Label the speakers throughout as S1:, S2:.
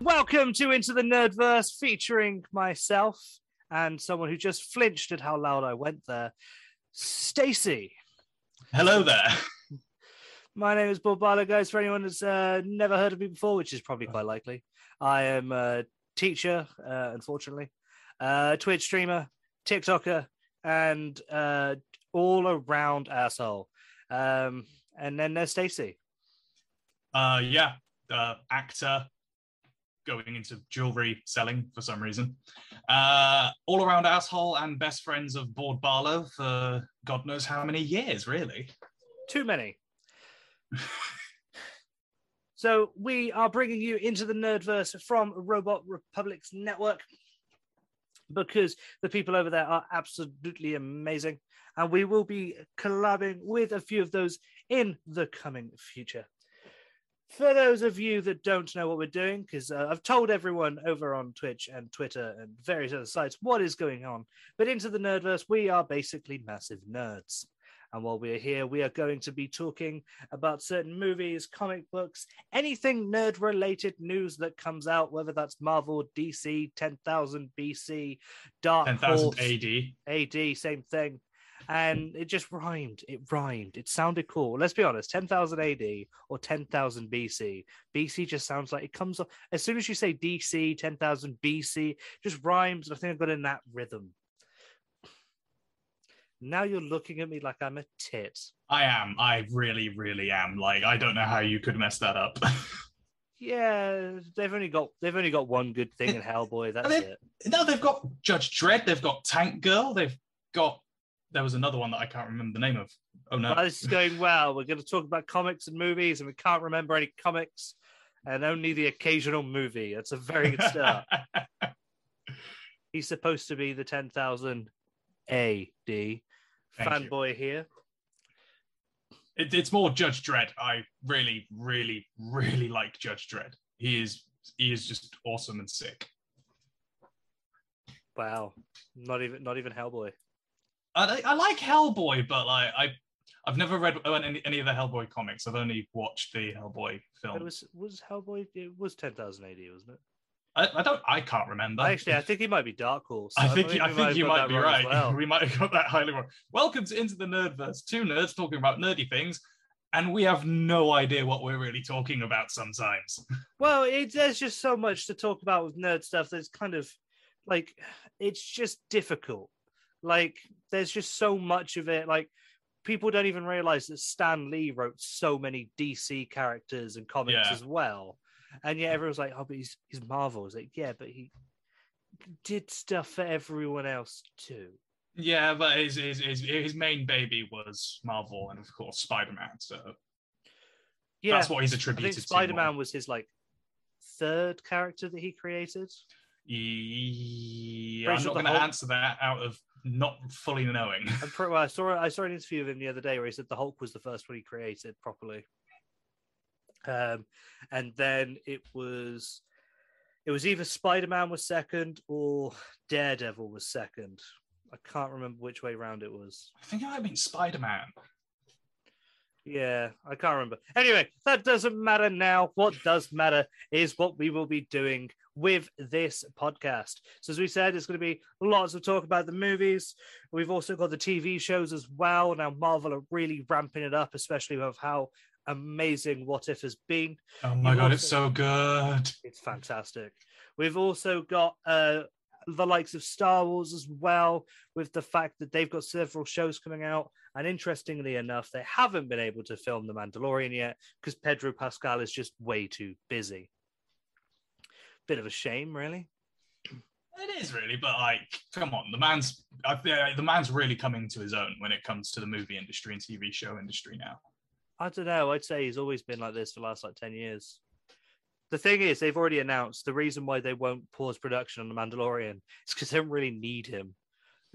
S1: Welcome to Into the Nerdverse, featuring myself and someone who just flinched at how loud I went there, Stacy.
S2: Hello there.
S1: My name is Bob Barlow, guys. For anyone that's uh, never heard of me before, which is probably quite likely, I am a teacher, uh, unfortunately, uh, Twitch streamer, TikToker, and uh, all around asshole. Um, and then there's Stacy.
S2: Uh, yeah, uh, actor going into jewelry selling for some reason. Uh, all around asshole and best friends of Bored Barlow for God knows how many years, really.
S1: Too many. so we are bringing you into the nerdverse from Robot Republic's network because the people over there are absolutely amazing and we will be collabing with a few of those in the coming future for those of you that don't know what we're doing, because uh, I've told everyone over on Twitch and Twitter and various other sites what is going on, but into the Nerdverse, we are basically massive nerds. And while we're here, we are going to be talking about certain movies, comic books, anything nerd related news that comes out, whether that's Marvel, DC, 10,000 BC, Dark
S2: 10,000 AD.
S1: AD, same thing and it just rhymed. It rhymed. It sounded cool. Let's be honest. Ten thousand AD or ten thousand BC. BC just sounds like it comes up as soon as you say DC. Ten thousand BC just rhymes. I think I've got in that rhythm. Now you're looking at me like I'm a tit.
S2: I am. I really, really am. Like I don't know how you could mess that up.
S1: yeah, they've only got they've only got one good thing in Hellboy. That's it.
S2: No, they've got Judge Dredd. They've got Tank Girl. They've got there was another one that I can't remember the name of. Oh no,
S1: well, this is going well. We're going to talk about comics and movies, and we can't remember any comics, and only the occasional movie. That's a very good start. He's supposed to be the ten thousand AD fanboy here.
S2: It, it's more Judge Dredd. I really, really, really like Judge Dredd. He is he is just awesome and sick.
S1: Wow, not even not even Hellboy.
S2: I, I like Hellboy, but like I I've never read uh, any, any of the Hellboy comics. I've only watched the Hellboy film.
S1: It was was Hellboy. It was ten thousand AD, wasn't it?
S2: I, I, don't. I can't remember.
S1: Actually, I think he might be Dark Horse.
S2: I think. I, I think, think you might be right. Well. We might have got that highly wrong. Welcome to Into the Nerdverse. Two nerds talking about nerdy things, and we have no idea what we're really talking about sometimes.
S1: Well, it, there's just so much to talk about with nerd stuff. That's kind of like it's just difficult like, there's just so much of it. Like, people don't even realize that Stan Lee wrote so many DC characters and comics yeah. as well. And yet everyone's like, oh, but he's, he's Marvel. It's like, yeah, but he did stuff for everyone else too.
S2: Yeah, but his his his, his main baby was Marvel and of course Spider Man. So yeah, that's what he's attributed. To.
S1: Spider Man was his like third character that he created.
S2: Yeah, I'm not going to answer that out of not fully knowing.
S1: I'm well, I saw I saw an interview of him the other day where he said the Hulk was the first one he created properly. Um, and then it was it was either Spider Man was second or Daredevil was second. I can't remember which way round it was.
S2: I think it might have been Spider Man.
S1: Yeah, I can't remember. Anyway, that doesn't matter now. What does matter is what we will be doing with this podcast. So, as we said, it's going to be lots of talk about the movies. We've also got the TV shows as well. Now, Marvel are really ramping it up, especially with how amazing What If has been.
S2: Oh my
S1: You've
S2: god,
S1: also-
S2: it's so good.
S1: It's fantastic. We've also got uh, the likes of Star Wars as well, with the fact that they've got several shows coming out. And interestingly enough, they haven't been able to film The Mandalorian yet because Pedro Pascal is just way too busy. Bit of a shame, really.
S2: It is really, but like, come on, the man's I, the man's really coming to his own when it comes to the movie industry and TV show industry now.
S1: I don't know. I'd say he's always been like this for the last like 10 years. The thing is, they've already announced the reason why they won't pause production on The Mandalorian is because they don't really need him.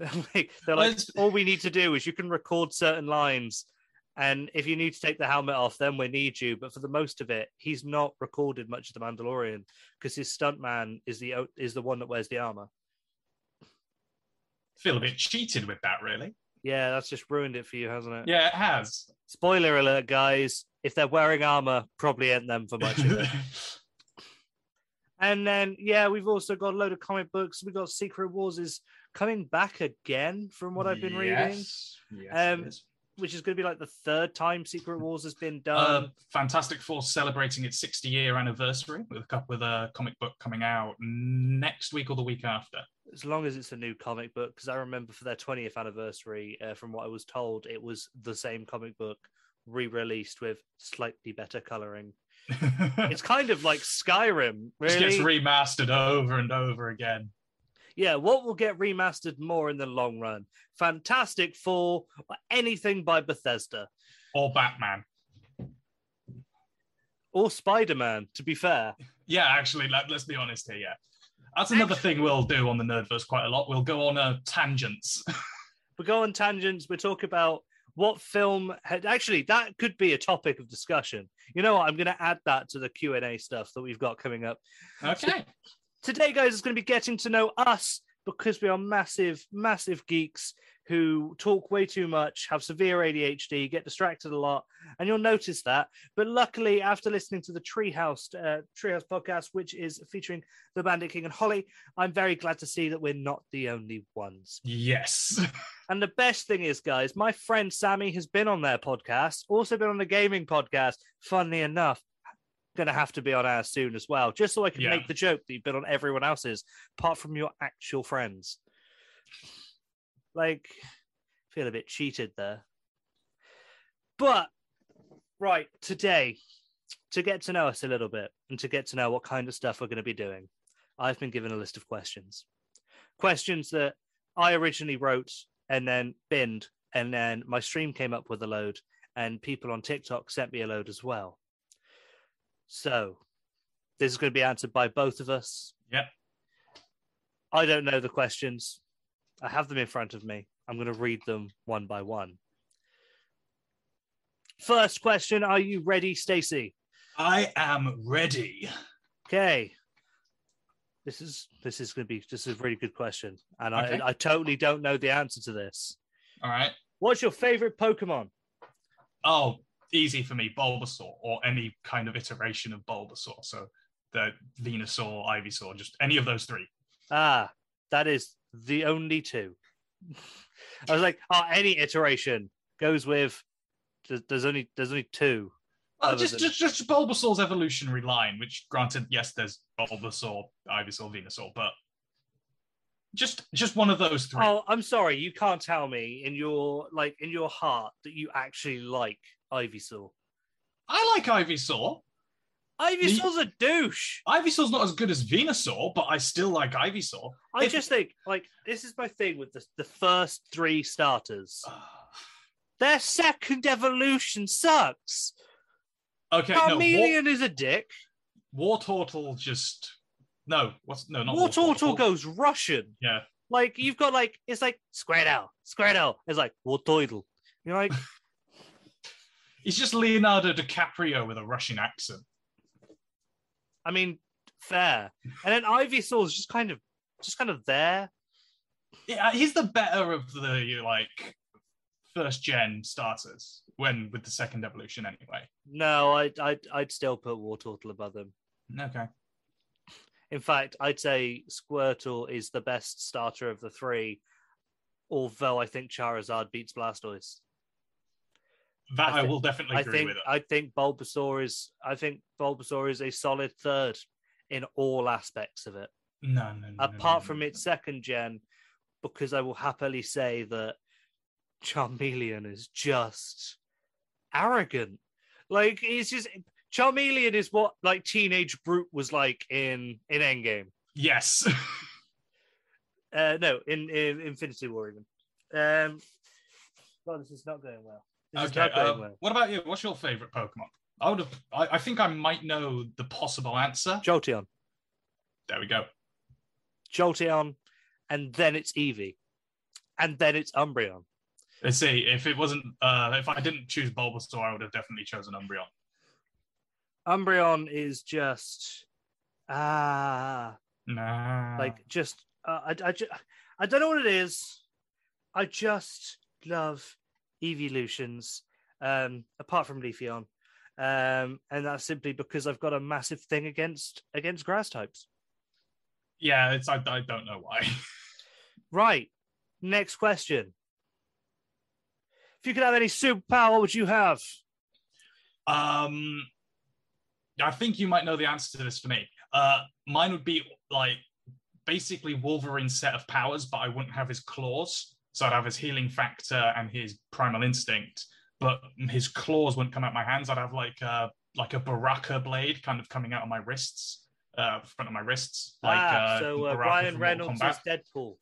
S1: like, they're like, all we need to do is you can record certain lines, and if you need to take the helmet off, then we need you. But for the most of it, he's not recorded much of The Mandalorian because his stuntman is the is the one that wears the armor.
S2: Feel a bit cheated with that, really.
S1: Yeah, that's just ruined it for you, hasn't it?
S2: Yeah, it has.
S1: Spoiler alert, guys. If they're wearing armor, probably ain't them for much of it. And then, yeah, we've also got a load of comic books. We've got Secret Wars is coming back again, from what I've been reading,
S2: Yes, yes,
S1: Um. Which is going to be like the third time Secret Wars has been
S2: Uh,
S1: done.
S2: Fantastic Four celebrating its 60 year anniversary with a couple with a comic book coming out next week or the week after.
S1: as long as it's a new comic book, because I remember for their 20th anniversary, uh, from what I was told, it was the same comic book re released with slightly better coloring. It's kind of like Skyrim,
S2: Just gets remastered over and over again.
S1: Yeah, what will get remastered more in the long run? Fantastic Four, or anything by Bethesda.
S2: Or Batman.
S1: or Spider Man. To be fair,
S2: Yeah, actually, let, let's be honest here. Yeah, that's another thing we'll do on the Nerdverse quite a lot. We'll go on uh, tangents.
S1: we go on tangents. We talk about what film had actually that could be a topic of discussion. You know what? I'm going to add that to the Q and A stuff that we've got coming up
S2: okay.
S1: Today. Guys, is going to be getting to know us because we are massive, massive geeks who talk way too much, have severe ADHD, get distracted a lot, and you'll notice that. But luckily, after listening to the Treehouse uh, Treehouse podcast, which is featuring the Bandit King and Holly, I'm very glad to see that we're not the only ones.
S2: Yes.
S1: And the best thing is, guys, my friend Sammy has been on their podcast, also been on the gaming podcast. Funnily enough, going to have to be on ours soon as well, just so I can
S2: Yeah.
S1: make the joke that you've been on everyone else's, apart from your actual friends. Like, feel a bit cheated there. But, right, today, to get to know us a little bit and to get to know what kind of stuff we're going to be doing, I've been given a list of questions. Questions that I originally wrote and then binned, and then my stream came up with a load, and people on TikTok sent me a load as well. So this is going to be answered by both of us.
S2: Yep.
S1: I don't know the questions. I have them in front of me. I'm going to read them one by one. First question Are you ready, Stacey?
S2: I am ready.
S1: Okay. This is this is going to be this is a really good question, and
S2: Okay.
S1: I I totally don't know the answer to this.
S2: All right.
S1: What's your favorite Pokemon?
S2: Oh, easy for me, Bulbasaur or any kind of iteration of Bulbasaur. So the Venusaur, Ivysaur, just any of those three.
S1: Ah, that is the only two. I was like, oh, any iteration goes with. There's, only there's only two.
S2: Well, just,
S1: than-
S2: just just Bulbasaur's evolutionary line, which granted, yes, there's Bulbasaur, Ivysaur, Venusaur, but just just one of those three.
S1: Oh, I'm sorry, you can't tell me in your like in your heart that you actually like Ivysaur.
S2: I like Ivysaur.
S1: Ivysaur's a douche.
S2: Ivysaur's not as good as Venusaur, but I still like Ivysaur.
S1: I
S2: If-
S1: just think like this is my thing with the the first three starters. Ah. Their second evolution sucks.
S2: Okay, no, War,
S1: is a dick.
S2: Wartortle just no. What's no not
S1: Wartortle
S2: Wartortle.
S1: goes Russian.
S2: Yeah,
S1: Like you've got like it's like Squirtle, Squirtle. It's like Wartoidle. You're like
S2: he's just Leonardo DiCaprio with a Russian accent.
S1: I mean, fair. And then Ivysaur is just kind of just kind of there.
S2: Yeah, uh, he's the better of the like first gen starters when with the second evolution anyway.
S1: No, I I'd, I'd still put Wartortle above them.
S2: Okay.
S1: In fact, I'd say Squirtle is the best starter of the three, although I think Charizard beats Blastoise.
S2: That
S1: I
S2: I, will definitely
S1: I
S2: agree
S1: think
S2: with. It.
S1: I think Bulbasaur is I think Bulbasaur is a solid third in all aspects of it.
S2: No, no, no.
S1: apart
S2: no,
S1: from its second gen, because I will happily say that Charmeleon is just arrogant. Like it's just Charmeleon is what like teenage Groot was like in in Endgame.
S2: Yes.
S1: Uh, no, in, in Infinity War even. Um, God, this is not going well. This
S2: okay. uh, what about you? What's your favorite Pokemon? I would have. I, I think I might know the possible answer.
S1: Jolteon,
S2: There we go.
S1: Jolteon, and then it's Eevee, and then it's Umbreon.
S2: Let's see. If it wasn't, uh, if I didn't choose Bulbasaur, I would have definitely chosen Umbreon.
S1: Umbreon is just ah.
S2: Nah.
S1: like just uh, I, I, I don't know what it is i just love evolutions um apart from leafeon um and that's simply because i've got a massive thing against against grass types
S2: yeah, it's. I, I don't know why.
S1: right next question if you could have any superpower what would you have
S2: Um, I think you might know the answer to this for me. Uh, mine would be like basically Wolverine's set of powers, but I wouldn't have his claws. So I'd have his healing factor and his primal instinct, but his claws wouldn't come out my hands. I'd have like a like a Baraka blade kind of coming out of my wrists, uh, front of my wrists, like
S1: ah,
S2: uh,
S1: so uh, ryan reynolds is deadpool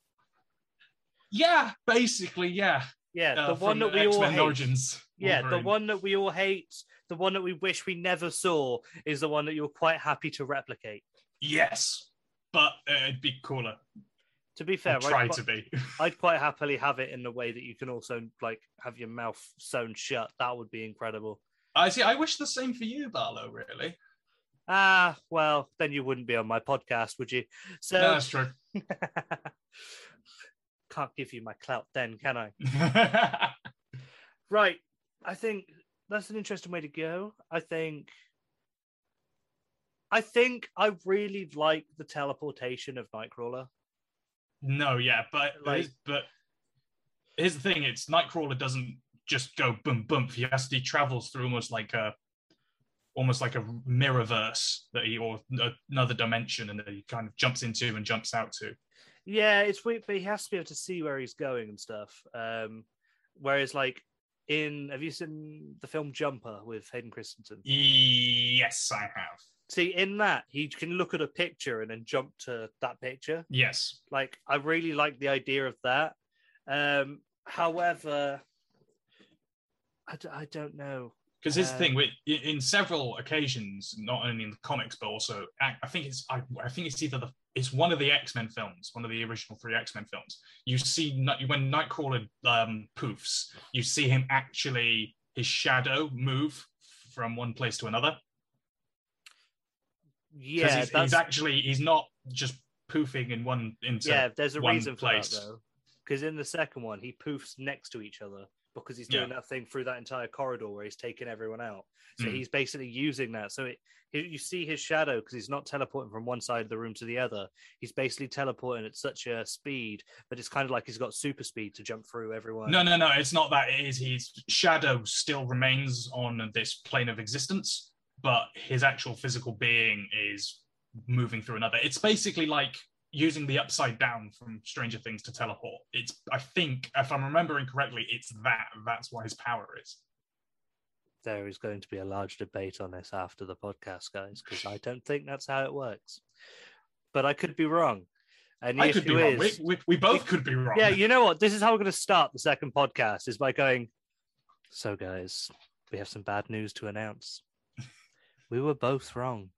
S2: Yeah, basically, yeah.
S1: yeah
S2: Uh,
S1: the one that we all
S2: X-Men
S1: hate
S2: Origins.
S1: Yeah, the one that we all hate, the one that we wish we never saw, is the one that you're quite happy to replicate.
S2: Yes, but uh, it'd be cooler.
S1: To be fair,
S2: try
S1: I'd,
S2: to
S1: quite,
S2: be.
S1: I'd quite happily have it in the way that you can also like have your mouth sewn shut. That would be incredible.
S2: I see. I wish the same for you, Barlow. Really?
S1: Ah, well, then you wouldn't be on my podcast, would you? So
S2: No, that's true.
S1: can't give you my clout then, can I? Right. I think that's an interesting way to go. I think I think I really like the teleportation of Nightcrawler.
S2: No, yeah, but
S1: Like-
S2: but here's the thing: it's Nightcrawler doesn't just go boom boom. He has to he travels through almost like a almost like a mirrorverse that he or another dimension, and that he kind of jumps into and jumps out to.
S1: Yeah, it's weird, but he has to be able to see where he's going and stuff. Um, whereas, like in, have you seen the film Jumper with Hayden Christensen?
S2: Yes, I have.
S1: See, in that he can look at a picture and then jump to that picture.
S2: Yes.
S1: Like, I really like the idea of that. Um, however, I, d- I don't know.
S2: Because the
S1: Um,
S2: thing: with in several occasions, not only in the comics but also, I I think it's I, I think it's either the it's one of the X Men films, one of the original three X Men films. You see when Nightcrawler um, poofs, you see him actually his shadow move from one place to another.
S1: Yeah,
S2: he's, he's actually he's not just poofing in one into
S1: yeah. There's a reason for
S2: place.
S1: that though, because in the second one he poofs next to each other because he's doing
S2: Yeah.
S1: that thing through that entire corridor where he's taking everyone out. So
S2: Mm.
S1: he's basically using that. So it, you see his shadow because he's not teleporting from one side of the room to the other. He's basically teleporting at such a speed, but it's kind of like he's got super speed to jump through everyone.
S2: No, no, no. It's not that. It is his shadow still remains on this plane of existence, but his actual physical being is moving through another. It's basically like using the upside down from Stranger Things to teleport. It's, I think, if I'm remembering correctly, it's that. That's what his power is.
S1: There is going to be a large debate on this after the podcast, guys, because I don't think that's how it works. But I could be wrong. And
S2: I could be
S1: issue
S2: wrong. We,
S1: is,
S2: we, we both could be wrong.
S1: yeah, you know what? This is how we're going to start the second podcast is by going, so guys, we have some bad news to announce. We were both wrong.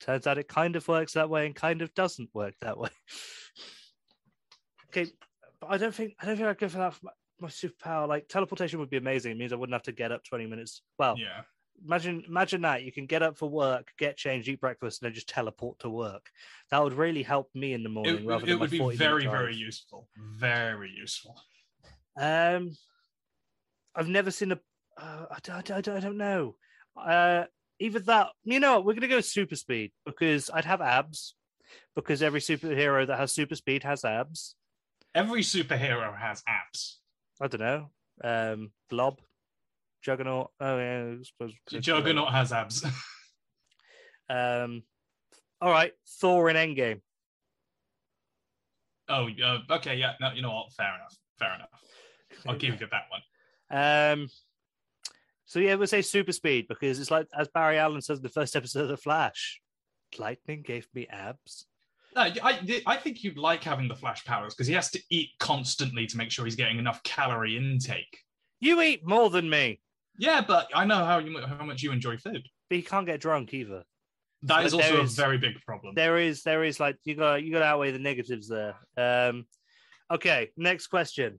S1: Turns out it kind of works that way and kind of doesn't work that way. okay, but I don't think I don't think I'd go for that for my, my superpower. Like teleportation would be amazing. It means I wouldn't have to get up 20 minutes. Well,
S2: yeah.
S1: imagine imagine that you can get up for work, get changed, eat breakfast, and then just teleport to work. That would really help me in the morning
S2: It,
S1: rather
S2: it
S1: than
S2: would be very, very useful. Very useful.
S1: Um, I've never seen a. Uh, I, don't- I, don't- I don't know. Uh, either that, you know, we're gonna go super speed because I'd have abs, because every superhero that has super speed has abs.
S2: Every superhero has abs.
S1: I don't know. Um, Blob, Juggernaut. Oh yeah, I suppose.
S2: Juggernaut has abs.
S1: Um, all right, Thor in Endgame.
S2: oh, uh, okay, yeah. No, you know what? Fair enough. Fair enough. I'll give you that one.
S1: Um, so yeah, we'll say super speed because it's like as Barry Allen says in the first episode of The Flash, lightning gave me abs.
S2: No, I, I think you'd like having the Flash powers because he has to eat constantly to make sure he's getting enough calorie intake.
S1: You eat more than me,
S2: Yeah, but I know how you how much you enjoy food.
S1: but you can't get drunk either.
S2: That
S1: So
S2: is also
S1: is-
S2: a very big problem.
S1: There is, there is like you got you got to outweigh the negatives there. Um, okay, next question.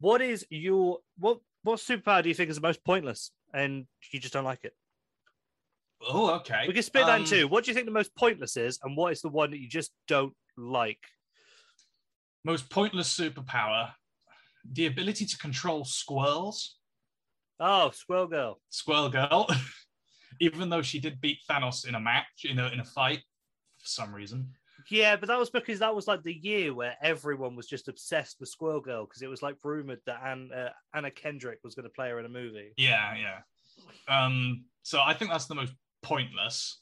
S1: What is your what what superpower do you think is the most pointless and you just don't like it?
S2: Oh, okay.
S1: We can split that in
S2: Um,
S1: two. What do you think the most pointless is, and what is the one that you just don't like?
S2: Most pointless superpower: the ability to control squirrels.
S1: Oh, Squirrel Girl.
S2: Squirrel Girl, even though she did beat Thanos in a match, in a in a fight, for some reason.
S1: Yeah, but that was because that was like the year where everyone was just obsessed with Squirrel Girl because it was like rumored that Anne, uh, Anna Kendrick was going to play her in a movie.
S2: Yeah, yeah. Um, so I think that's the most pointless.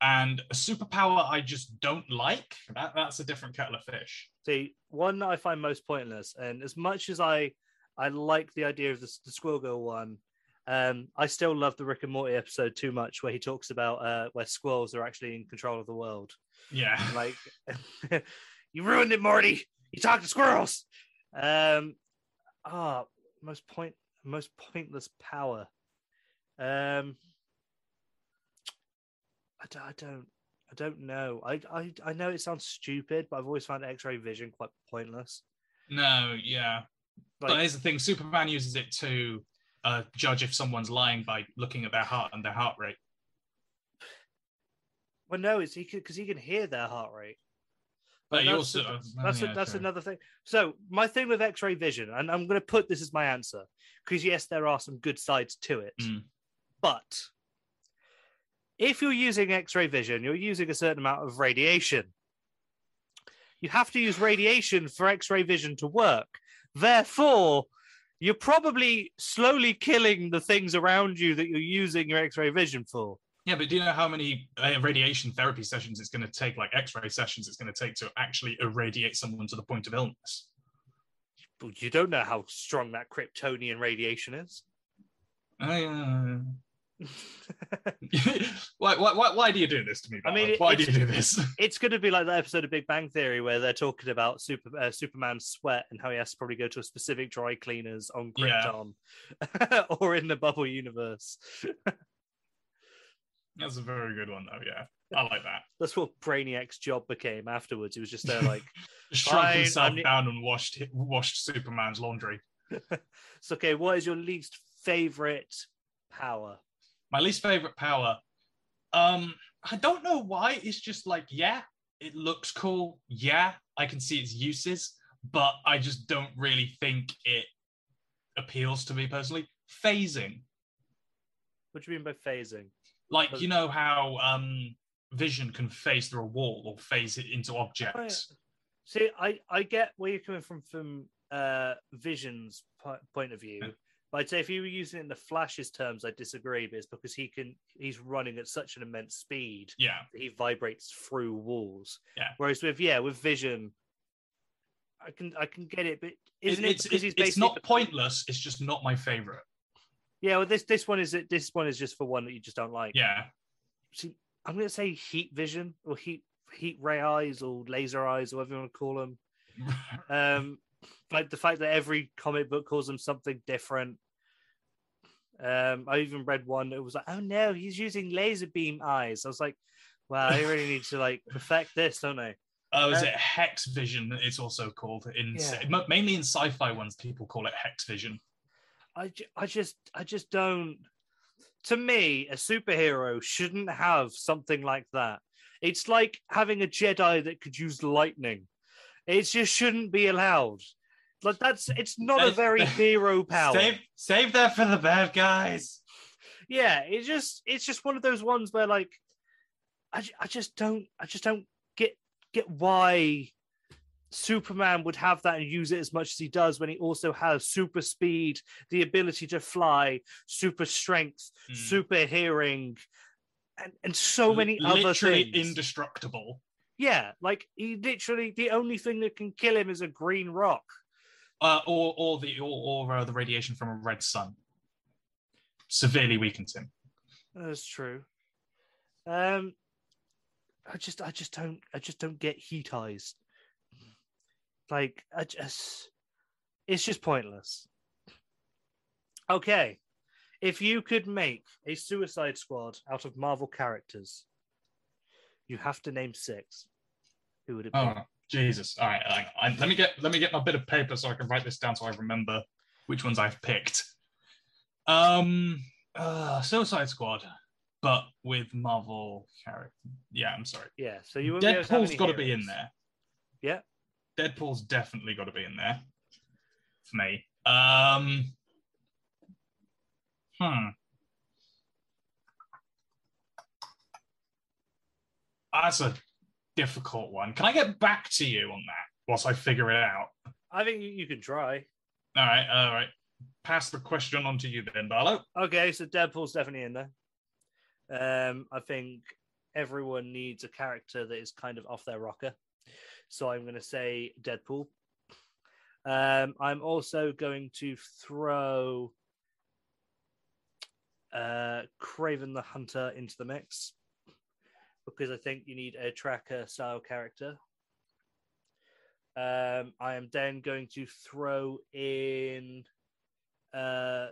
S2: And a superpower I just don't like. That, that's a different kettle of fish.
S1: See, one that I find most pointless, and as much as I I like the idea of the, the Squirrel Girl one, um, I still love the Rick and Morty episode too much where he talks about uh, where squirrels are actually in control of the world.
S2: Yeah.
S1: Like, you ruined it, Morty. You talk to squirrels. Um, ah, most point, most pointless power. Um, I don't, I don't, I don't know. I, I, I know it sounds stupid, but I've always found X-ray vision quite pointless.
S2: No, yeah. but
S1: Like,
S2: here's the thing Superman uses it to uh, judge if someone's lying by looking at their heart and their heart rate.
S1: well, no, it's he because he can hear their heart rate.
S2: But
S1: that's
S2: also. oh,
S1: that's a, that's another thing. So my thing with X-ray vision, and I'm going to put this as my answer because yes, there are some good sides to it,
S2: Mm.
S1: but if you're using X-ray vision, you're using a certain amount of radiation. You have to use radiation for X-ray vision to work. Therefore, you're probably slowly killing the things around you that you're using your X-ray vision for.
S2: Yeah, but do you know how many uh, radiation therapy sessions it's going to take, like x ray sessions it's going to take to actually irradiate someone to the point of illness?
S1: But you don't know how strong that Kryptonian radiation is.
S2: Uh, why, why, why, why do you do this to me?
S1: I mean,
S2: why do you do this?
S1: it's going to be like that episode of Big Bang Theory where they're talking about super uh, Superman's sweat and how he has to probably go to a specific dry cleaners on
S2: Yeah.
S1: Krypton or in the bubble universe.
S2: That's a very good one, though. Yeah, I like that.
S1: That's what Brainiac's job became afterwards. He was just there like,
S2: shrunk himself
S1: I'm-
S2: down and washed washed Superman's laundry.
S1: "So okay, what is your least favorite power?"
S2: My least favorite power. Um, I don't know why. It's just like, yeah, it looks cool. Yeah, I can see its uses, but I just don't really think it appeals to me personally. Phasing,
S1: What do you mean by phasing?
S2: like you know how um Vision can phase through a wall or phase it into objects.
S1: See, I I get where you're coming from from uh Vision's po- point of view. But I'd say if you were using it in the Flash's terms, I disagree. But it's because he can he's running at such an immense speed
S2: Yeah,
S1: that he vibrates through walls.
S2: Yeah.
S1: Whereas with yeah, with Vision, I can I can get it, but isn't it,
S2: it's
S1: because he's
S2: it's not pointless. It's just not my favorite.
S1: yeah. Well, this this one is this one is just for one that you just don't like.
S2: Yeah,
S1: See, I'm gonna say heat vision or heat heat ray eyes or laser eyes or whatever you want to call them. Um, like the fact that every comic book calls them something different. Um, I even read one that was like, "Oh no, he's using laser beam eyes." I was like, "Wow, I really need to like perfect this, don't I?"
S2: Oh, is
S1: Uh,
S2: it Hex Vision? It's also called in
S1: Yeah.
S2: mainly in sci-fi ones. People call it Hex Vision.
S1: I, ju- I just I just don't. To me, a superhero shouldn't have something like that. It's like having a Jedi that could use lightning. It just shouldn't be allowed. Like that's it's not a very hero power.
S2: Save, save that for the bad guys.
S1: yeah it's just it's just one of those ones where like I, I just don't I just don't get get why Superman would have that and use it as much as he does when he also has super speed, the ability to fly, super strength,
S2: Mm.
S1: super hearing, and, and so many other things.
S2: indestructible.
S1: Yeah, like he literally the only thing that can kill him is a green rock.
S2: Uh, or or the or, or uh, the radiation from a red sun severely weakens him.
S1: That's true. Um, I just, I just don't, I just don't get heat eyes. Like, I just, it's just pointless. Okay, if you could make a Suicide Squad out of Marvel characters, you have to name six. Who would it be?
S2: Oh Jesus! All right, hang on. I- let me get let me get my bit of paper so I can write this down so I remember which ones I've picked. Um, uh, Suicide Squad, but with Marvel character. Yeah, I'm sorry.
S1: Yeah, so you won't be able to have
S2: Deadpool's got to be in there.
S1: Yeah,
S2: Deadpool's definitely got to be in there for me. Um, hmm. That's a difficult one. Can I get back to you on that whilst I figure it out?
S1: I think you, you can try.
S2: All right, all right. Pass the question on to you then, Barlow.
S1: Okay, so Deadpool's definitely in there. Um, I think everyone needs a character that is kind of off their rocker. So I'm going to say Deadpool. Um, I'm also going to throw uh, Kraven the Hunter into the mix because I think you need a tracker style character. Um, I am then going to throw in uh,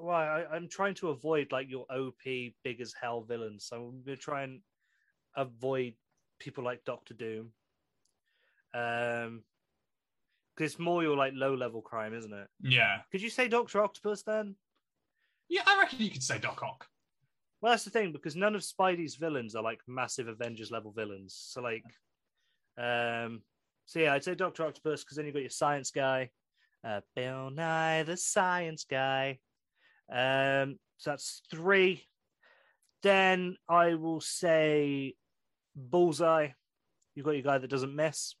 S1: well, I, I'm trying to avoid like your OP big as hell villains. So I'm gonna try and avoid people like Doctor Doom. Um, because it's more your like low level crime, isn't it?
S2: Yeah,
S1: Could you say Doctor Octopus then?
S2: yeah. I reckon you could say Doc Ock.
S1: Well, that's the thing because none of Spidey's villains are like massive Avengers level villains. So like, um, so yeah, I'd say Doctor Octopus because then you've got your science guy, uh, Bill Nye the Science Guy. Um, so that's three. Then I will say Bullseye. You've got your guy that doesn't miss.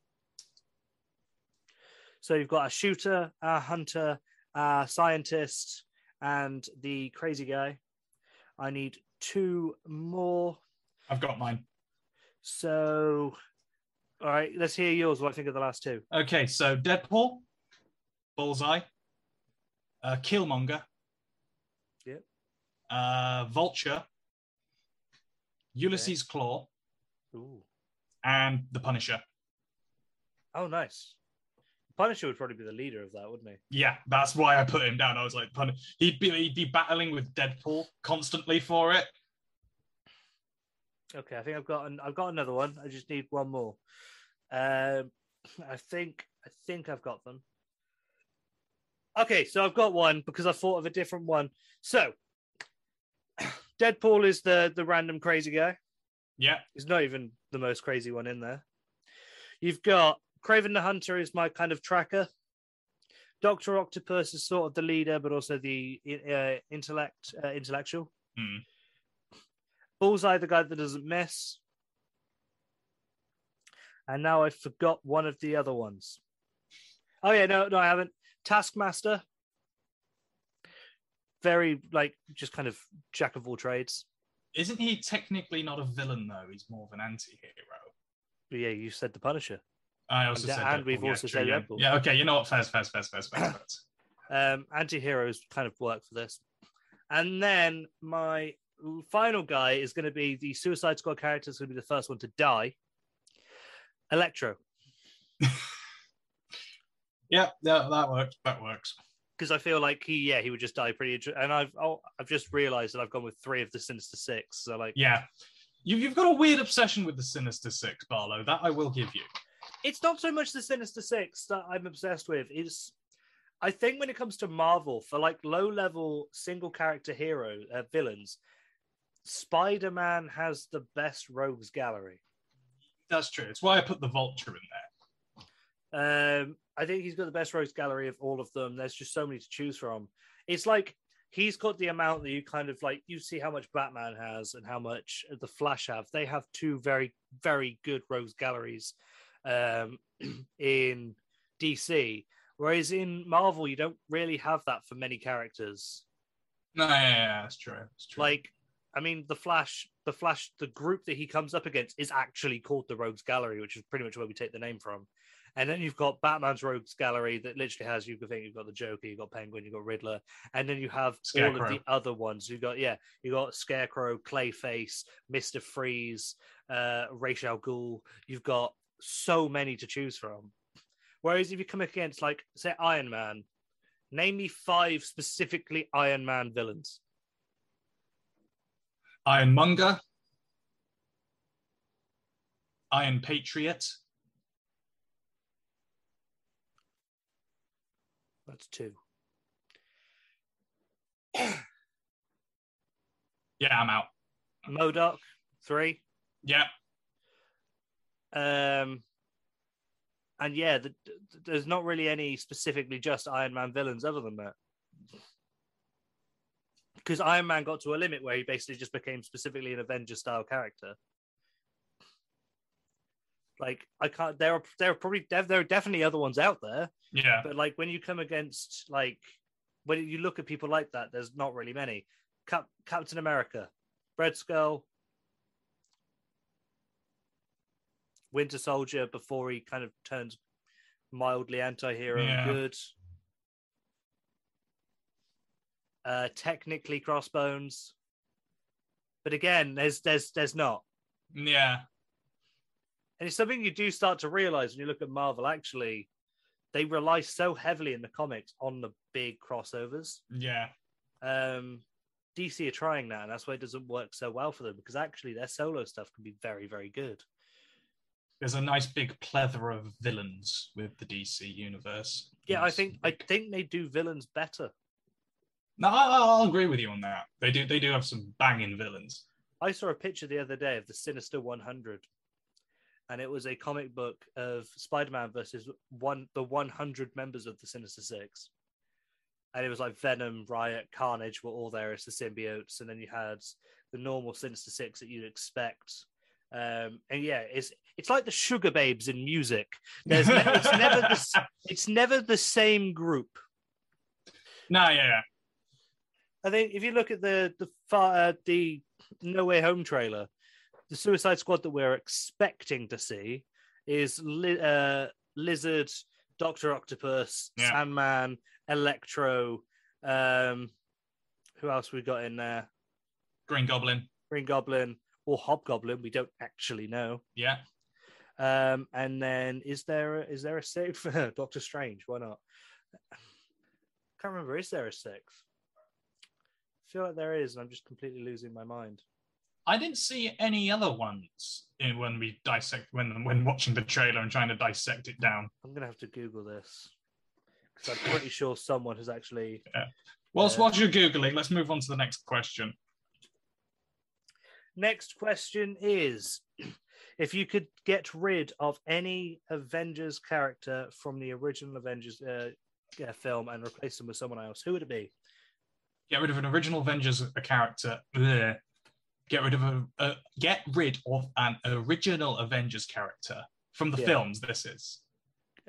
S1: So you've got a shooter, a hunter, a scientist, and the crazy guy. I need two more.
S2: I've got mine.
S1: So, all right, let's hear yours. What I think of the last two.
S2: Okay, so Deadpool, Bullseye, uh, Killmonger,
S1: Yep.
S2: uh, Vulture, Ulysses Klaue,
S1: Ooh.
S2: and the Punisher.
S1: Oh, nice. Punisher would probably be the leader of that, wouldn't he?
S2: Yeah, that's why I put him down. I was like, Pun- he'd be he'd be battling with Deadpool constantly for it.
S1: Okay, I think I've got an, I've got another one. I just need one more. Um, I think I think I've got them. Okay, so I've got one because I thought of a different one. So, Deadpool is the the random crazy guy.
S2: Yeah,
S1: He's not even the most crazy one in there. You've got Kraven the Hunter is my kind of tracker. Doctor Octopus is sort of the leader, but also the uh, intellect uh, intellectual.
S2: Hmm.
S1: Bullseye, the guy that doesn't miss. And now I forgot one of the other ones. Oh yeah, no, no, I haven't. Taskmaster. Very like just kind of jack of all trades.
S2: isn't he technically not a villain though? He's more of an anti-hero.
S1: But yeah, you said the Punisher.
S2: I also
S1: And-
S2: said,
S1: and we've
S2: yeah,
S1: also said
S2: yeah. Yeah, okay. You know what? Fairs, fairs, fairs, fairs, fairs.
S1: Um, anti-heroes kind of work for this. And then my final guy is going to be the Suicide Squad character. is going to be the first one to die. Electro,
S2: yeah, yeah, that works. That works.
S1: because I feel like he, yeah, he would just die pretty. And I've, oh, I've just realised that I've gone with three of the Sinister Six. So like,
S2: Yeah, you, you've got a weird obsession with the Sinister Six, Barlow. That I will give you.
S1: It's not so much the Sinister Six that I'm obsessed with. It's, I think when it comes to Marvel, for like low-level single character hero uh, villains, Spider-Man has the best rogues gallery.
S2: That's true. It's why I put the Vulture in there.
S1: Um, I think he's got the best rogues gallery of all of them. There's just so many to choose from. It's like he's got the amount that you kind of like you see how much Batman has and how much the Flash have. They have two very very good rogues galleries um, in DC, whereas in Marvel you don't really have that for many characters.
S2: No, yeah, yeah, that's true. That's true.
S1: Like, I mean, the Flash, the Flash, the group that he comes up against is actually called the Rogues Gallery, which is pretty much where we take the name from. And then you've got Batman's Rogues Gallery that literally has you can think you've got the Joker, you've got Penguin, you've got Riddler, and then you have all of the other ones. You've got yeah, you got Scarecrow, Clayface, Mister Freeze, uh, Ra's al Ghul. You've got so many to choose from. Whereas if you come against like say Iron Man, name me five specifically Iron Man villains.
S2: Iron Monger, Iron Patriot,
S1: That's two.
S2: yeah, I'm out.
S1: MODOK, three.
S2: Yeah,
S1: Um, and yeah, the, the- there's not really any specifically just Iron Man villains other than that. Because Iron Man got to a limit where he basically just became specifically an Avenger style character. Like I can't. There are there are probably there are definitely other ones out there,
S2: yeah,
S1: but like when you come against like when you look at people like that, there's not really many. Cap- Captain America, Red Skull, Winter Soldier before he kind of turns mildly anti-hero
S2: Yeah.
S1: good. Uh, technically Crossbones, but again, there's there's there's not,
S2: yeah,
S1: and it's something you do start to realize when you look at Marvel. Actually, they rely so heavily in the comics on the big crossovers.
S2: yeah.
S1: Um, DC are trying that, and that's why it doesn't work so well for them because actually their solo stuff can be very very good.
S2: There's a nice big plethora of villains with the DC universe.
S1: Yeah, I think I think they do villains better.
S2: No, I- I'll agree with you on that. They do. They do have some banging villains.
S1: I saw a picture the other day of the Sinister 100, and it was a comic book of Spider-Man versus one the 100 members of the Sinister Six, and it was like Venom, Riot, Carnage were all there as the symbiotes, and then you had the normal Sinister Six that you'd expect. Um, and yeah, it's it's like the Sugababes in music. There's ne- it's never the, it's never the same group.
S2: No, yeah, yeah.
S1: I think if you look at the the far, uh, the No Way Home trailer, the Suicide Squad that we're expecting to see is li- uh, Lizard, Doctor Octopus,
S2: Yeah.
S1: Sandman, Electro. Um, who else we got in there?
S2: Green Goblin.
S1: Green Goblin or Hobgoblin? We don't actually know.
S2: Yeah.
S1: Um, and then is there a, is there a sixth? Doctor Strange? Why not? Can't remember. Is there a sixth? I feel like there is, and I'm just completely losing my mind.
S2: I didn't see any other ones in, when we dissect when when watching the trailer and trying to dissect it down.
S1: I'm gonna have to Google this because I'm pretty sure someone has actually. Yeah.
S2: Whilst
S1: Yeah.
S2: whilst you're googling, let's move on to the next question.
S1: Next question is: If you could get rid of any Avengers character from the original Avengers uh, film and replace them with someone else, who would it be?
S2: Get rid of an original Avengers a character. Get rid of a, a get rid of an original Avengers character from the
S1: Yeah.
S2: films. This is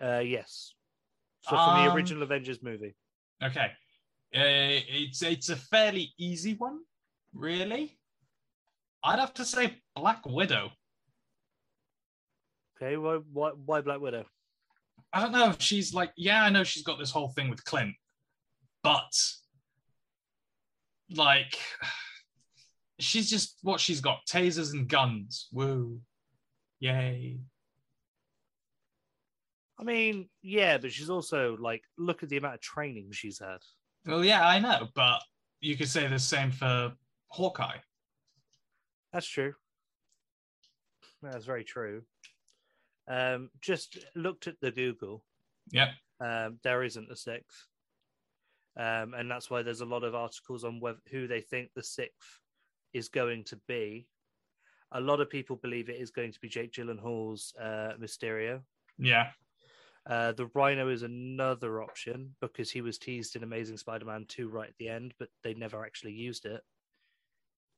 S1: Uh, yes. So from the
S2: Um,
S1: original Avengers movie.
S2: okay. Uh, it's it's a fairly easy one, really. I'd have to say Black Widow.
S1: Okay, why, why, why Black Widow?
S2: I don't know if she's like, yeah, I know she's got this whole thing with Clint, but like, she's just what she's got tasers and guns. Woo. Yay.
S1: I mean, yeah, but she's also like, look at the amount of training she's had.
S2: Well, yeah, I know, but you could say the same for Hawkeye.
S1: That's true. That's very true. Um, just looked at the Google.
S2: Yeah.
S1: Um, there isn't a sixth, um, and that's why there's a lot of articles on whether, who they think the sixth is going to be. A lot of people believe it is going to be Jake Gyllenhaal's uh, Mysterio.
S2: Yeah.
S1: Uh, the Rhino is another option because he was teased in Amazing Spider-Man 2 right at the end, but they never actually used it.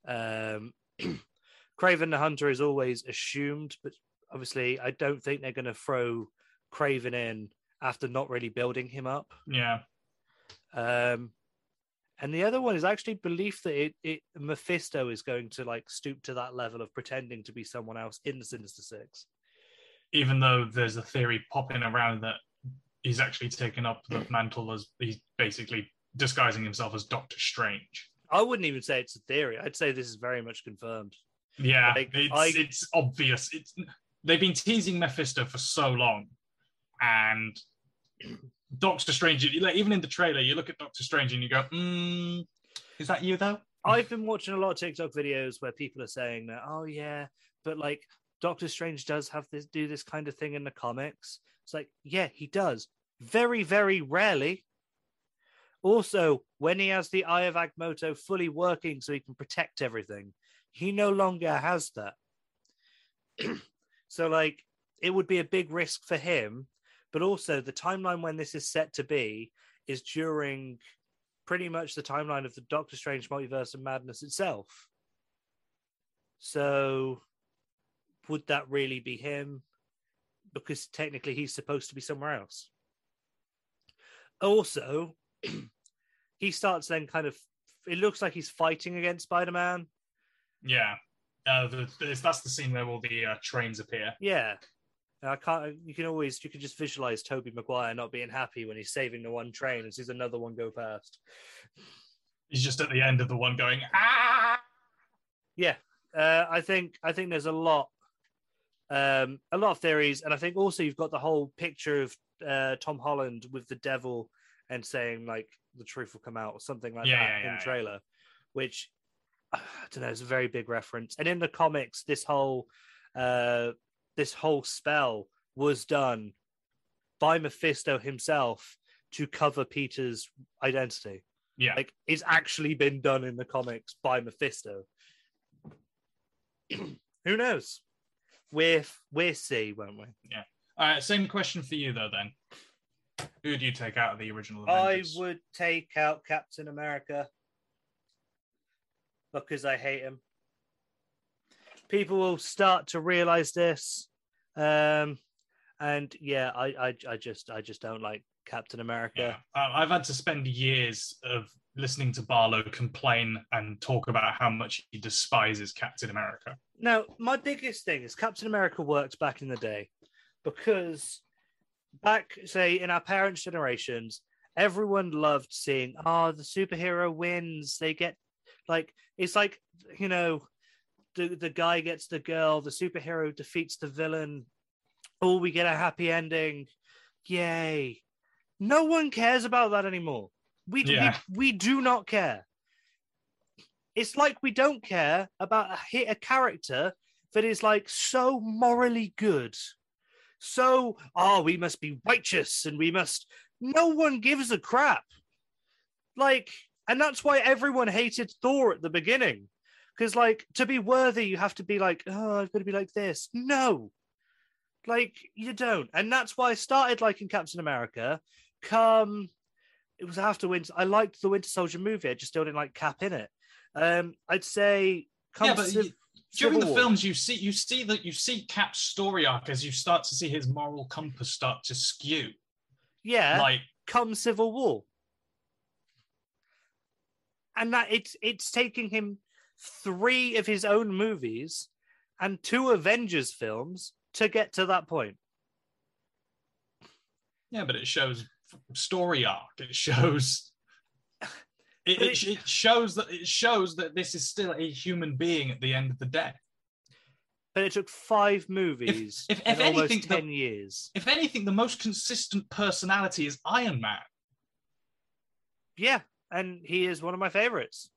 S1: Um, Kraven the Hunter is always assumed, but obviously I don't think they're going to throw Kraven in after not really building him up.
S2: Yeah.
S1: Um, and the other one is actually belief that it, it Mephisto is going to like stoop to that level of pretending to be someone else in the Sinister Six.
S2: Even though there's a theory popping around that he's actually taken up the mantle as he's basically disguising himself as Doctor Strange.
S1: I wouldn't even say it's a theory. I'd say this is very much confirmed.
S2: Yeah,
S1: Like,
S2: it's
S1: I-
S2: it's obvious. It's they've been teasing Mephisto for so long, and Doctor Strange. Like even in the trailer, you look at Doctor Strange and you go, mm, "Is that you though?"
S1: I've been watching a lot of TikTok videos where people are saying that, oh yeah, but like Doctor Strange does have this do this kind of thing in the comics. It's like, yeah, he does. Very, very rarely. Also, when he has the Eye of Agamotto fully working so he can protect everything, he no longer has that. so, like, it would be a big risk for him. But also, the timeline when this is set to be is during pretty much the timeline of the Doctor Strange Multiverse of Madness itself. So, would that really be him? Because technically, he's supposed to be somewhere else. Also, he starts then kind of. It looks like he's fighting against Spider Man.
S2: Yeah, uh, the, there's- that's the scene where all the uh, trains appear.
S1: Yeah. And I can't. You can always. You can just visualize Tobey Maguire not being happy when he's saving the one train and sees another one go past.
S2: He's just at the end of the one going, "Ah!"
S1: yeah uh, i think i think there's a lot um a lot of theories and i think also you've got the whole picture of uh tom holland with the devil and saying like the truth will come out or something like
S2: Yeah,
S1: that
S2: yeah,
S1: in
S2: yeah,
S1: trailer which i don't know it's a very big reference and in the comics this whole uh this whole spell was done by mephisto himself to cover peter's identity
S2: Yeah,
S1: like it's actually been done in the comics by Mephisto. Who knows? We're we'll see, won't we? Yeah.
S2: All right, same question for you though. Then, who do you take out of the original
S1: I would take out Captain America because I hate him. People will start to realize this, um, and yeah, I, I, I just, I just don't like Captain America.
S2: Yeah, uh, I've had to spend years of listening to Barlow complain and talk about how much he despises Captain America.
S1: Now, my biggest thing is Captain America worked back in the day because back, say, in our parents' generations, everyone loved seeing, oh, the superhero wins. They get like, it's like, you know, the, the guy gets the girl, the superhero defeats the villain. Oh, we get a happy ending. Yay. No one cares about that anymore. We,
S2: Yeah.
S1: we, we do not care it's like we don't care about a, hit a character that is like so morally good so oh we must be righteous and we must no one gives a crap. Like and that's why everyone hated thor at the beginning. Because like to be worthy you have to be like oh i've got to be like this. No. Like you don't. And that's why i started liking captain america. Come it was after winter i liked the winter soldier movie. I just still didn't like cap in it. Um, I'd say come
S2: Yeah, but During
S1: Civil
S2: the
S1: War.
S2: films, you see you see that you see Cap's story arc as you start to see his moral compass start to skew.
S1: yeah,
S2: Like,
S1: come Civil War, and that it's it's taking him three of his own movies and two Avengers films to get to that point.
S2: yeah, but it shows story arc. It shows. It, it,
S1: it-
S2: shows that it shows that this is still a human being at the end of the day.
S1: But it took five movies
S2: if- if
S1: almost
S2: anything, the-
S1: ten years.
S2: If anything, the most consistent personality is Iron Man.
S1: Yeah, and he is one of my favorites.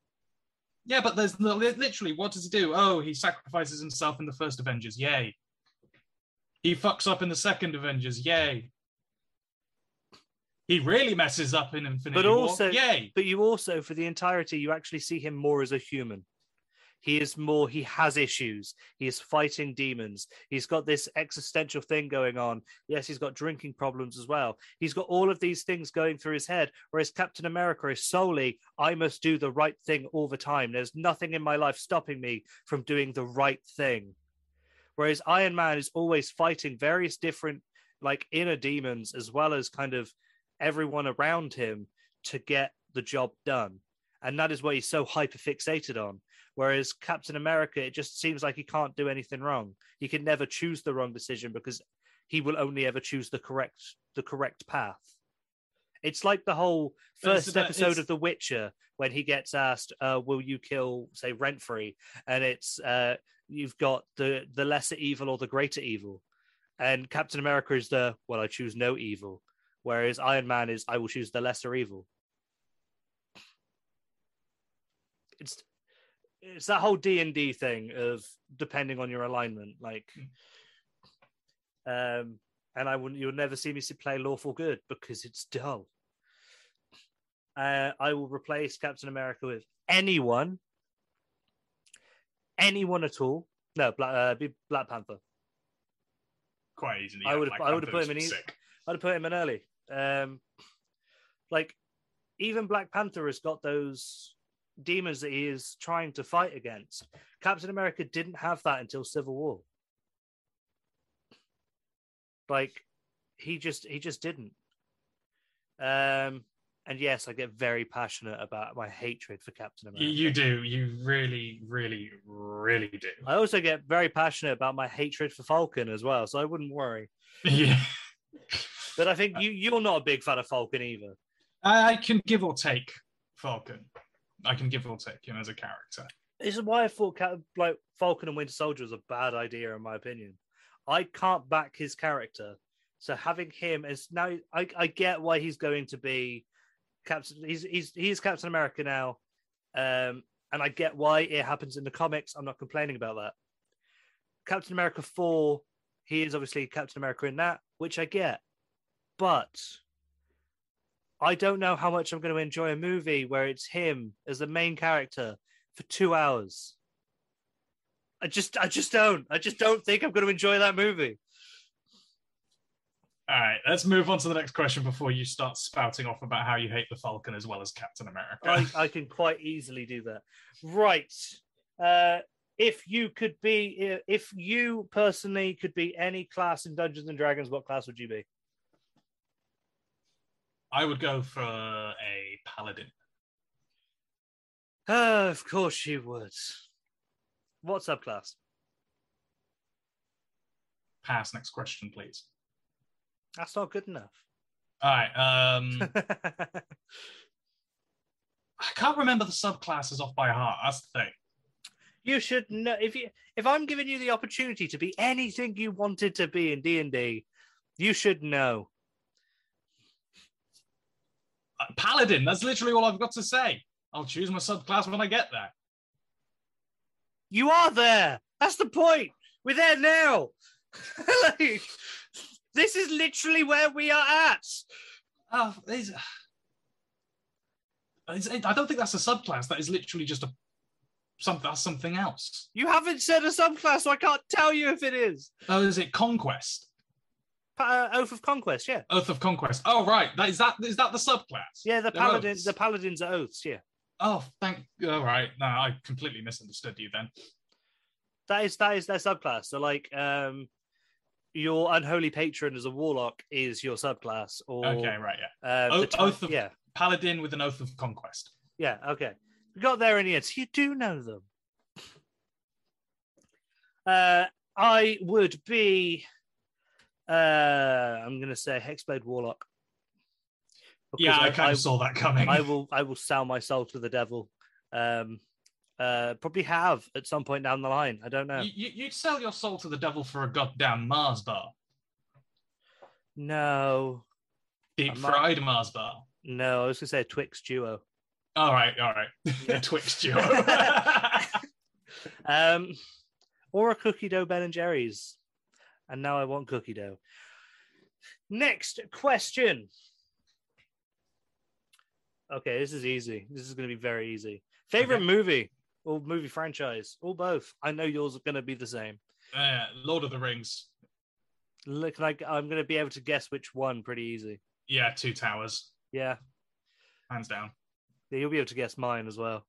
S2: Yeah, but there's literally what does he do? Oh, he sacrifices himself in the first Avengers. Yay. He fucks up in the second Avengers. Yay. He really messes up in Infinity
S1: But
S2: War.
S1: also-
S2: Yay.
S1: But you also, for the entirety, you actually see him more as a human. He is more, he has issues. He is fighting demons. He's got this existential thing going on. Yes, he's got drinking problems as well. He's got all of these things going through his head. Whereas Captain America is solely, I must do the right thing all the time. There's nothing in my life stopping me from doing the right thing. Whereas Iron Man is always fighting various different, like inner demons, as well as kind of everyone around him to get the job done. And that is what he's so hyper fixated on. Whereas Captain America, it just seems like he can't do anything wrong. He can never choose the wrong decision because he will only ever choose the correct the correct path. It's like the whole first episode
S2: it's-
S1: of The Witcher when he gets asked, uh, "Will you kill, say, Renfri?" and it's uh, you've got the the lesser evil or the greater evil, and Captain America is the well, I choose no evil, whereas Iron Man is I will choose the lesser evil. It's it's that whole D and D thing of depending on your alignment, like, um, and I wouldn't. You'll never see me play lawful good because it's dull. Uh, I will replace Captain America with anyone, anyone at all. No, Black, uh, be Black Panther.
S2: Quite easily.
S1: I would've-
S2: Black
S1: I would've put him in
S2: sick.
S1: I'd have put him in early. Um, like, even Black Panther has got those demons that he is trying to fight against. Captain America didn't have that until Civil War. Like, he just he just didn't. Um, and yes, I get very passionate about my hatred for Captain America.
S2: You, you do. You really, really, really do.
S1: I also get very passionate about my hatred for Falcon as well, so I wouldn't worry.
S2: yeah.
S1: But I think you you're not a big fan of Falcon either.
S2: I can give or take Falcon. I can give or take him as a character.
S1: This is why I thought like Falcon and Winter Soldier was a bad idea, in my opinion. I can't back his character, so having him as now, I, I get why he's going to be Captain. He's he's he's Captain America now, um, and I get why it happens in the comics. I'm not complaining about that. Captain America four, he is obviously Captain America in that, which I get, but I don't know how much I'm going to enjoy a movie where it's him as the main character for two hours. I just, I just don't. I just don't think I'm going to enjoy that movie.
S2: All right, let's move on to the next question before you start spouting off about how you hate the Falcon as well as Captain America.
S1: I, I can quite easily do that. Right. Uh, if you could be, if you personally could be any class in Dungeons and Dragons, what class would you be?
S2: I would go for a paladin.
S1: Uh, of course you would. What subclass?
S2: Pass. Next question, please.
S1: That's not good enough.
S2: All right. Um, I can't remember the subclasses off by heart. That's the thing.
S1: you should know if you if I'm giving you the opportunity to be anything you wanted to be in D and D, you should know.
S2: Paladin. That's literally all I've got to say. I'll choose my subclass when I get there.
S1: You are there. That's the point. We're there now. like, this is literally where we are at.
S2: Oh, there's- it's- I don't think that's a subclass. That is literally just a some, that's something else.
S1: You haven't said a subclass, so I can't tell you if it is.
S2: Oh, is it conquest?
S1: Uh, Oath of Conquest, yeah.
S2: Oath of conquest. Oh, right. That is that. Is that the subclass?
S1: Yeah, the
S2: They're
S1: paladin,
S2: oaths.
S1: the paladins are oaths, yeah.
S2: Oh, thank. All right. No, I completely misunderstood you then.
S1: That is that is their subclass. So like um your unholy patron as a warlock is your subclass or
S2: Okay, right. Yeah.
S1: uh, the ti-
S2: Oath of-
S1: yeah.
S2: Paladin with an oath of conquest.
S1: Yeah, okay. We got there in the end. So you do know them. Uh, I would be, uh, I'm going to say Hexblade Warlock.
S2: Yeah, I kind
S1: I,
S2: of saw that coming.
S1: I will, I will sell my soul to the devil. Um, uh, probably have at some point down the line. I don't know.
S2: You, you, you'd sell your soul to the devil for a goddamn Mars bar,
S1: No,
S2: deep
S1: I'm not-
S2: fried Mars bar.
S1: no. I was going to say a Twix duo.
S2: All right, all right.
S1: Yeah.
S2: Twix duo.
S1: Um, or a cookie dough Ben and Jerry's. And now I want cookie dough. Next question. Okay, this is easy. This is going to be very easy. Favorite
S2: Okay.
S1: movie or movie franchise or both? I know yours are going to be the same.
S2: Uh, Lord of the Rings.
S1: Look, like I'm going to be able to guess which one pretty easy.
S2: Yeah, Two Towers,
S1: Yeah,
S2: hands down.
S1: yeah you'll be able to guess mine as well.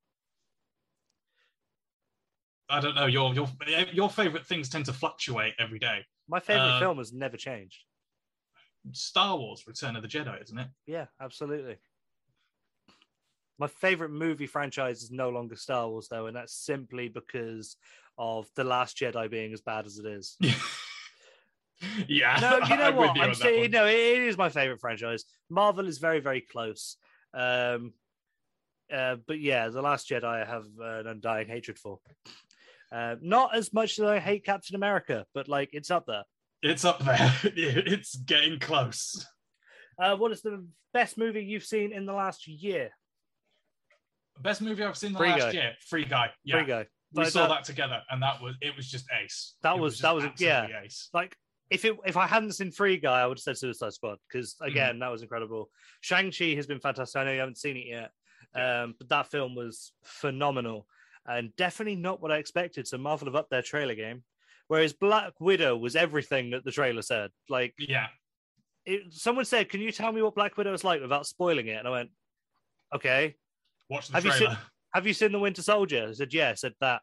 S2: I don't know. Your your your favorite things tend to fluctuate every day.
S1: My favorite
S2: Uh,
S1: film has never changed.
S2: Star Wars: Return of the Jedi, isn't it?
S1: Yeah, absolutely. My favorite movie franchise is no longer Star Wars, though, and that's simply because of The Last Jedi being as bad as it is.
S2: yeah.
S1: No, you know
S2: I'm
S1: what?
S2: you
S1: I'm saying, no, it it is my favorite franchise. Marvel is very, very close. Um, uh, but yeah, The Last Jedi I have an undying hatred for. Uh, not as much as I hate Captain America, but like it's up there.
S2: It's up there. it's getting close.
S1: Uh, what is the best movie you've seen in the last year?
S2: Best movie I've seen the
S1: Free
S2: last
S1: Guy.
S2: year. Free Guy. Yeah.
S1: Free Guy.
S2: We
S1: Like
S2: saw
S1: that-
S2: that together, and that was it. Was just ace.
S1: That
S2: It
S1: was-
S2: just
S1: that was- yeah.
S2: ace.
S1: like if it if I hadn't seen Free Guy, I would have said Suicide Squad because
S2: Mm-hmm.
S1: again, that was incredible. Shang Chi has been fantastic. I know you haven't seen it yet, um, but that film was phenomenal and definitely not what I expected. So Marvel have upped their trailer game, whereas Black Widow was everything that the trailer said. Like
S2: Yeah.
S1: it, someone said, "Can you tell me what Black Widow is like without spoiling it?" And I went, "Okay."
S2: Watch the
S1: Have you
S2: trailer.
S1: seen- Have you seen The Winter Soldier? I said, "Yeah." I said that.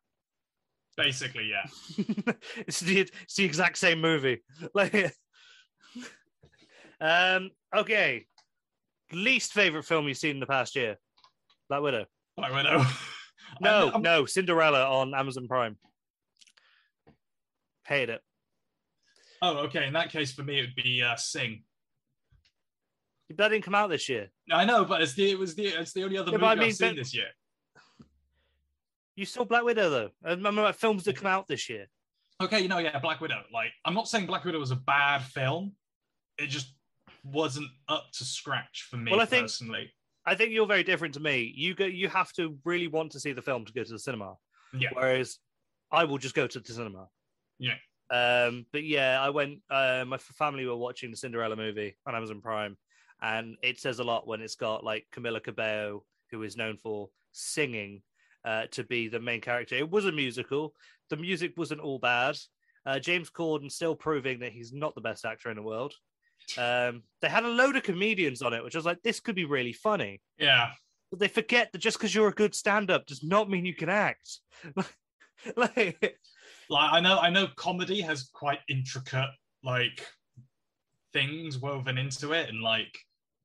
S2: Basically, yeah.
S1: it's, the, it's the exact same movie. Like, um, okay. Least favorite film you've seen in the past year? Black Widow.
S2: Black Widow.
S1: No,
S2: I'm-
S1: no, Cinderella on Amazon Prime. Hate it.
S2: Oh, okay. In that case, for me, it would be uh, Sing.
S1: That didn't come out this year.
S2: I know, but it's the it was the it's the only other
S1: Yeah,
S2: movie
S1: I
S2: I've
S1: mean,
S2: seen
S1: but-
S2: this year.
S1: You saw Black Widow though. I remember about films that come out this year.
S2: Okay, you know, yeah, Black Widow. Like, I'm not saying Black Widow was a bad film. It just wasn't up to scratch for me
S1: Well, I think-
S2: personally.
S1: I think you're very different to me. You go. You have to really want to see the film to go to the cinema.
S2: Yeah.
S1: Whereas I will just go to the cinema.
S2: Yeah.
S1: Um, but yeah, I went. Uh, my family were watching the Cinderella movie on Amazon Prime, and it says a lot when it's got like Camila Cabello, who is known for singing, uh, to be the main character. It was a musical. The music wasn't all bad. Uh, James Corden still proving that he's not the best actor in the world. Um, they had a load of comedians on it, which I was like, this could be really funny.
S2: Yeah.
S1: But they forget that just because you're a good stand-up does not mean you can act. like,
S2: Like I know I know comedy has quite intricate like things woven into it and like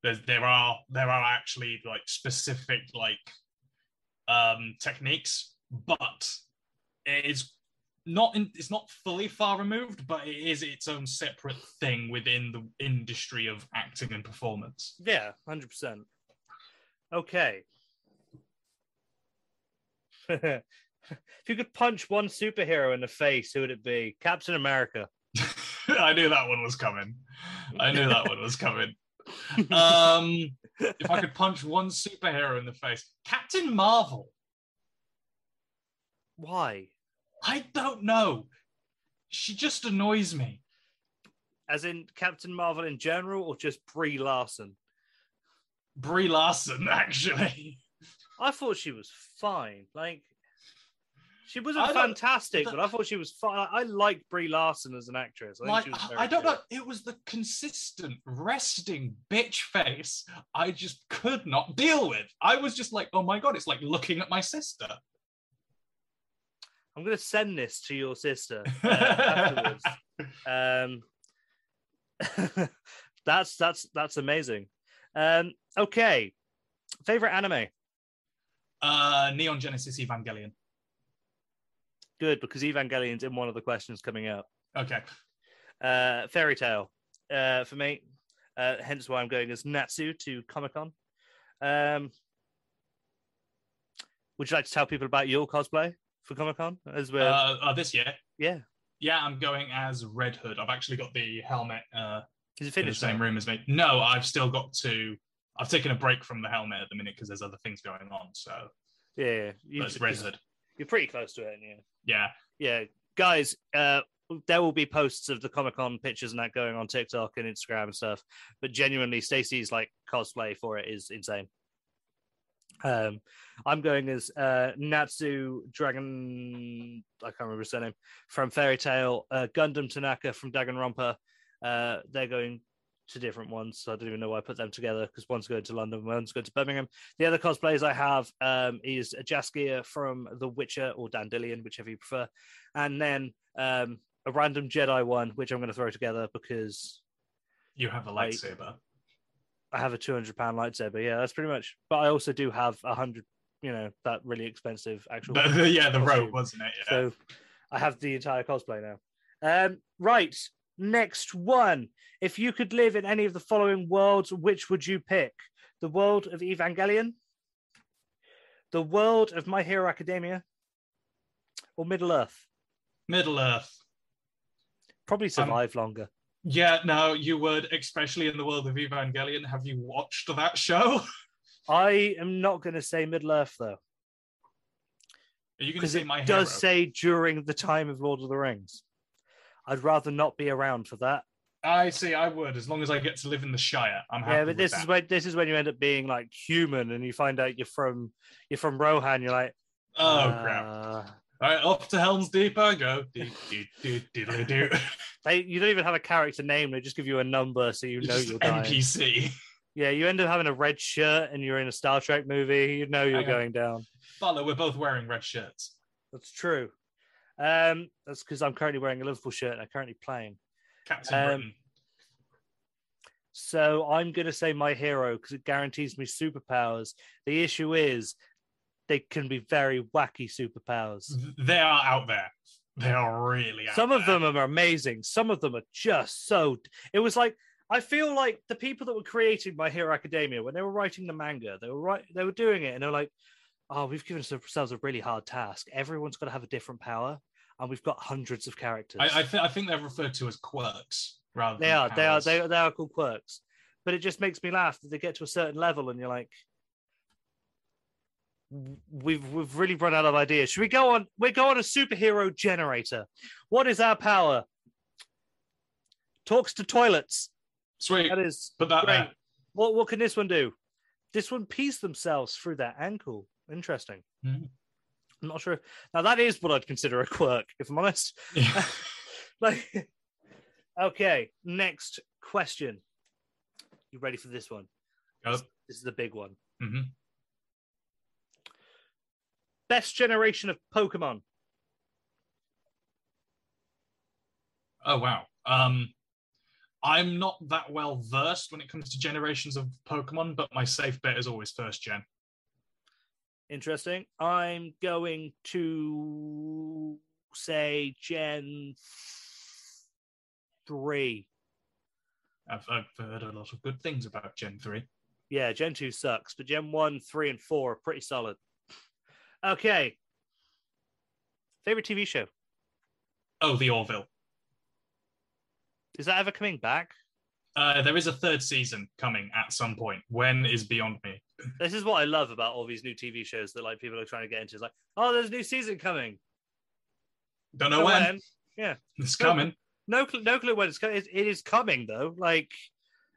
S2: there's there are there are actually like specific like um techniques, but it is not in, it's not fully far removed, but it is its own separate thing within the industry of acting and performance.
S1: yeah, hundred percent. Okay. if you could punch one superhero in the face, who would it be? Captain America.
S2: I knew that one was coming. I knew that one was coming. Um, if I could punch one superhero in the face, Captain Marvel.
S1: Why?
S2: I don't know. She just annoys me.
S1: As in Captain Marvel in general, or just Brie Larson?
S2: Brie Larson, actually.
S1: I thought she was fine. Like, she wasn't
S2: I
S1: fantastic,
S2: the-
S1: but I thought she was fine. I like Brie Larson as an actress. I, think
S2: Like,
S1: she was very
S2: I don't
S1: good.
S2: know. It was the consistent resting bitch face I just could not deal with. I was just like, oh my god, it's like looking at my sister.
S1: I'm going to send this to your sister uh, afterwards. Um, that's that's that's amazing. Um, okay, favorite anime.
S2: uh, Neon Genesis Evangelion.
S1: Good because Evangelion's in one of the questions coming up.
S2: Okay.
S1: Uh, Fairy Tail uh, for me. Uh, hence why I'm going as Natsu to Comic Con. Um, would you like to tell people about your cosplay for Comic Con? As well,
S2: Uh, uh, this year,
S1: yeah.
S2: yeah, I'm going as Red Hood. I've actually got the helmet uh,
S1: Is it
S2: in the
S1: finished?
S2: same room as me. No, I've still got to. I've taken a break from the helmet at the minute because there's other things going on. So
S1: Yeah, yeah. You-
S2: but it's Red Hood.
S1: You're pretty close to it, yeah.
S2: Yeah,
S1: yeah, guys, uh, there will be posts of the Comic Con pictures and that going on TikTok and Instagram and stuff. But genuinely, Stacey's like cosplay for it is insane. Um, I'm going as uh, Natsu Dragon. I can't remember his surname from Fairy Tail. Uh, Gundham Tanaka from Danganronpa. Uh, they're going to different ones, so I don't even know why I put them together because one's going to London, one's going to Birmingham. The other cosplays I have um, is Jaskier from The Witcher or Dandelion, whichever you prefer, and then um, a random Jedi one, which I'm going to throw together because
S2: You have a lightsaber.
S1: I have a 200 pound lightsaber. Yeah, that's pretty much. But I also do have a hundred, you know, that really expensive actual.
S2: The- yeah, the
S1: costume.
S2: robe, wasn't it? Yeah.
S1: So I have the entire cosplay now. Um, right, next one. If you could live in any of the following worlds, which would you pick? The world of Evangelion, the world of My Hero Academia, or Middle Earth?
S2: Middle Earth.
S1: Probably survive longer.
S2: Yeah, no, you would, especially in the world of Evangelion. Have you watched that show?
S1: I am not going to say Middle Earth though,
S2: Are you going to say
S1: it
S2: my
S1: does
S2: hero?
S1: say during the time of Lord of the Rings. I'd rather not be around for that.
S2: I see. I would, as long as I get to live in the Shire. I'm happy.
S1: yeah, but this
S2: that.
S1: is when this is when you end up being like human, and you find out you're from you're from Rohan. You're like,
S2: Oh
S1: uh, crap!
S2: All right, off to Helm's Deep I go. Do, do, do.
S1: They, you don't even have a character name. They just give you a number so you know you're dying.
S2: NPC.
S1: Yeah, you end up having a red shirt and you're in a Star Trek movie. You know you're
S2: Hang on.
S1: going down.
S2: Butler, we're both wearing red shirts.
S1: That's true. Um, that's because I'm currently wearing a Liverpool shirt and I'm currently playing.
S2: Captain
S1: Um,
S2: Britain.
S1: So I'm going to say my hero because it guarantees me superpowers. The issue is they can be very wacky superpowers.
S2: They are out there. They are really out
S1: Some of
S2: there.
S1: them are amazing. Some of them are just so. It was like I feel like the people that were creating My Hero Academia when they were writing the manga, they were right. They were doing it, and they're like, "Oh, we've given ourselves a really hard task. Everyone's got to have a different power, and we've got hundreds of characters."
S2: I, I, th- I think they're referred to as quirks rather
S1: they
S2: than
S1: are, they are, they are, they are called quirks. But it just makes me laugh that they get to a certain level, and you're like, "We've we've really run out of ideas. Should we go on? We go on a superhero generator. What is our power? Talks to toilets.
S2: Sweet.
S1: That is
S2: Put that
S1: great.
S2: there.
S1: What what can this one do? This one piece themselves through their ankle. Interesting.
S2: Mhm.
S1: I'm not sure. If, now that is what I'd consider a quirk, if I'm honest.
S2: Yeah.
S1: Like, okay, next question. You ready for this one?
S2: Go.
S1: This is the big one.
S2: Mhm.
S1: Best generation of Pokemon.
S2: Oh wow. Um, I'm not that well versed when it comes to generations of Pokemon, but my safe bet is always first gen.
S1: Interesting. I'm going to say Gen three.
S2: I've, I've heard a lot of good things about Gen three.
S1: Yeah, Gen 2 sucks, but Gen 1, 3, and 4 are pretty solid. Okay. Favorite TV show?
S2: Oh, the Orville.
S1: Is that ever coming back?
S2: Uh, there is a third season coming at some point. When is beyond me?
S1: This is what I love about all these new TV shows that like people are trying to get into. It's like, oh, there's a new season coming.
S2: Don't know
S1: Know
S2: when.
S1: when? Yeah.
S2: It's coming.
S1: No clue, no clue when it's coming. It, it is coming though. Like,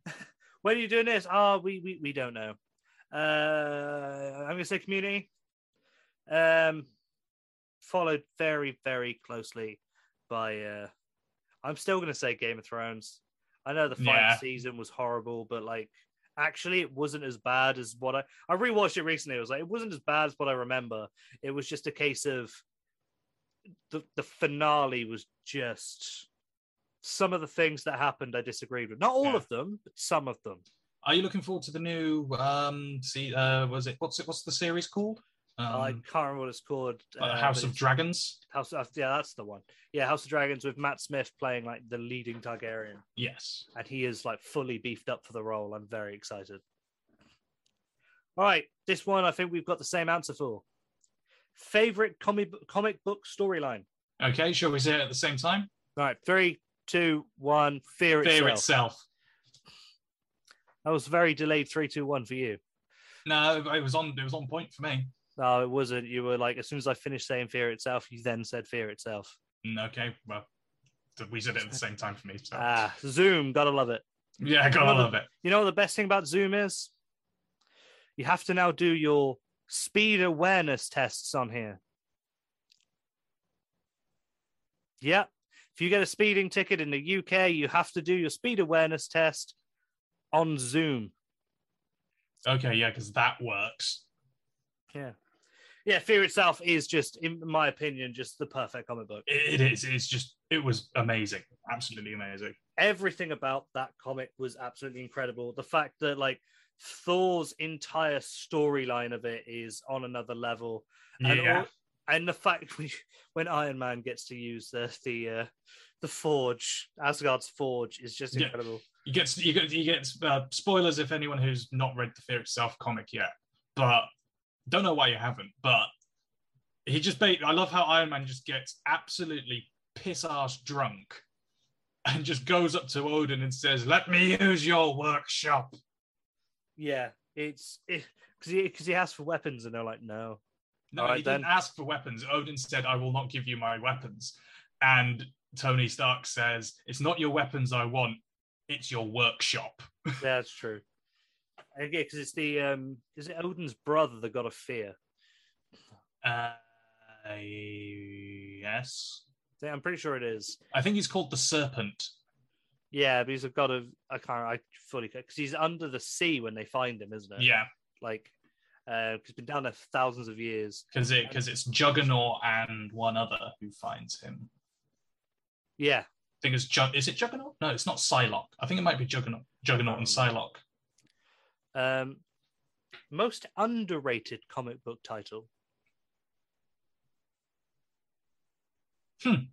S1: when are you doing this? Oh, we we, we don't know. Uh, I'm gonna say Community. Um, followed very very closely by. Uh, I'm still gonna say Game of Thrones. I know the final
S2: Yeah.
S1: season was horrible, but like, actually, it wasn't as bad as what I. I rewatched it recently. It was like it wasn't as bad as what I remember. It was just a case of the the finale was just some of the things that happened I disagreed with. Not all
S2: Yeah.
S1: of them, but some of them.
S2: Are you looking forward to the new? Um, see, uh, was it what's it? What's the series called?
S1: I
S2: Um,
S1: can't remember what it's called.
S2: uh,
S1: uh,
S2: House of Dragons.
S1: House of, yeah, that's the one. Yeah, House of Dragons with Matt Smith playing like the leading Targaryen,
S2: Yes.
S1: and he is like fully beefed up for the role. I'm very excited. All right, this one I think we've got the same answer for. Favorite comic comic book storyline.
S2: Okay. Shall we say it at the same time?
S1: All right, three, two, one. Fear,
S2: Fear
S1: itself.
S2: itself.
S1: That was very delayed. Three, two, one for you.
S2: No, it was on. It was on point for me.
S1: No, it wasn't. You were like, as soon as I finished saying fear itself, you then said fear itself.
S2: Mm, Okay. Well, we said it at the same time for me. So
S1: Ah, Zoom, gotta love it.
S2: yeah, gotta
S1: Another-
S2: love it.
S1: You know what the best thing about Zoom is? You have to now do your speed awareness tests on here. Yep. If you get a speeding ticket in the UK, you have to do your speed awareness test on Zoom.
S2: Okay, yeah, because that works.
S1: Yeah. Yeah, Fear itself is just, in my opinion, just the perfect comic book.
S2: It, is. It's just. It was amazing. Absolutely amazing.
S1: Everything about that comic was absolutely incredible. The fact that like Thor's entire storyline of it is on another level. And
S2: Yeah.
S1: all- and the fact we, when Iron Man gets to use the the uh, the forge, Asgard's forge, is just
S2: Yeah.
S1: incredible.
S2: You get you get you get uh, spoilers if anyone who's not read the Fear Itself comic yet, but don't know why you haven't. But he just I love how Iron Man just gets absolutely piss ass drunk and just goes up to Odin and says, "Let me use your workshop."
S1: Yeah, it's because he because he asked for weapons, and they're like, no.
S2: No,
S1: All right,
S2: he didn't
S1: then.
S2: ask for weapons. Odin said, "I will not give you my weapons," and Tony Stark says, "It's not your weapons I want; it's your workshop."
S1: Yeah, that's true. Yeah, because it's the um, is it Odin's brother, the god of fear?
S2: Uh, yes.
S1: Yeah, I'm pretty sure it is.
S2: I think he's called the Serpent.
S1: Yeah, but he's a god of I can't I fully because he's under the sea when they find him, isn't it?
S2: Yeah,
S1: like uh, he's been down there for thousands of years.
S2: because it because it's Juggernaut and one other who finds him.
S1: Yeah,
S2: I think it's Jug. Is it Juggernaut? No, it's not Psylocke. I think it might be Juggernaut. Juggernaut and Psylocke.
S1: Um, most underrated comic book title. Hmm.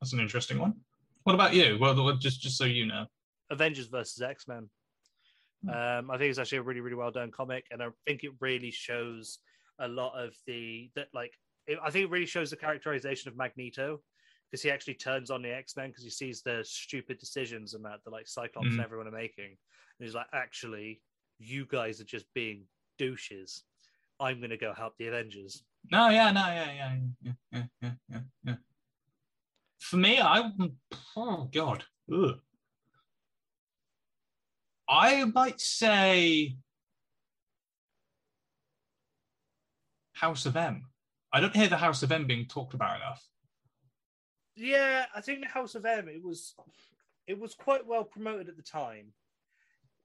S2: That's an interesting one. What about you? Well, just just so you know.
S1: Avengers versus X Men. Um, I think it's actually a really, really well done comic, and I think it really shows a lot of the that like. It, I think it really shows the characterization of Magneto because he actually turns on the X Men because he sees the stupid decisions and that the like Cyclops and
S2: Mhm.
S1: everyone are making, and he's like, actually, you guys are just being douches. I'm gonna go help the Avengers.
S2: No, yeah, no, yeah, yeah, yeah, yeah, yeah, yeah, yeah. For me, I oh god, Ugh. I might say House of M. I don't hear the House of M being talked about enough.
S1: Yeah, I think the House of M it was it was quite well promoted at the time.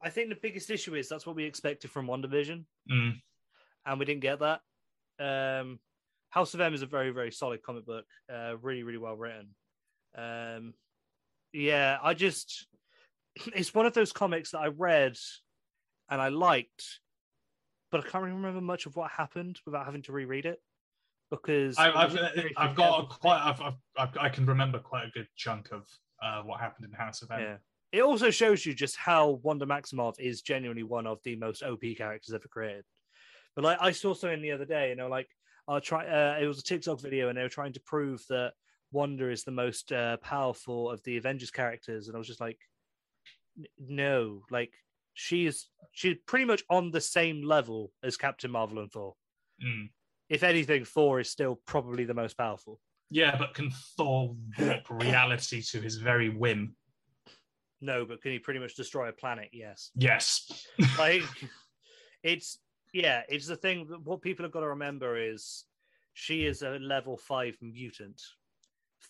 S1: I think the biggest issue is that's what we expected from WandaVision,
S2: Mm,
S1: and we didn't get that. Um, House of M is a very very solid comic book, uh, really really well written. Um, yeah, I just it's one of those comics that I read and I liked, but I can't really remember much of what happened without having to reread it because
S2: I,
S1: very
S2: I've got a quite I've, I've, I've I can remember quite a good chunk of uh, what happened in House of M.
S1: Yeah. It also shows you just how Wanda Maximoff is genuinely one of the most OP characters ever created. But like I saw something the other day, you know, like I'll try. Uh, it was a TikTok video, and they were trying to prove that Wanda is the most uh, powerful of the Avengers characters, and I was just like, no, like she is. She's pretty much on the same level as Captain Marvel and Thor.
S2: Mm.
S1: If anything, Thor is still probably the most powerful.
S2: Yeah, but can Thor warp reality to his very whim?
S1: No, but can he pretty much destroy a planet? Yes.
S2: Yes.
S1: like it's yeah it's the thing that what people have got to remember is she is a level five mutant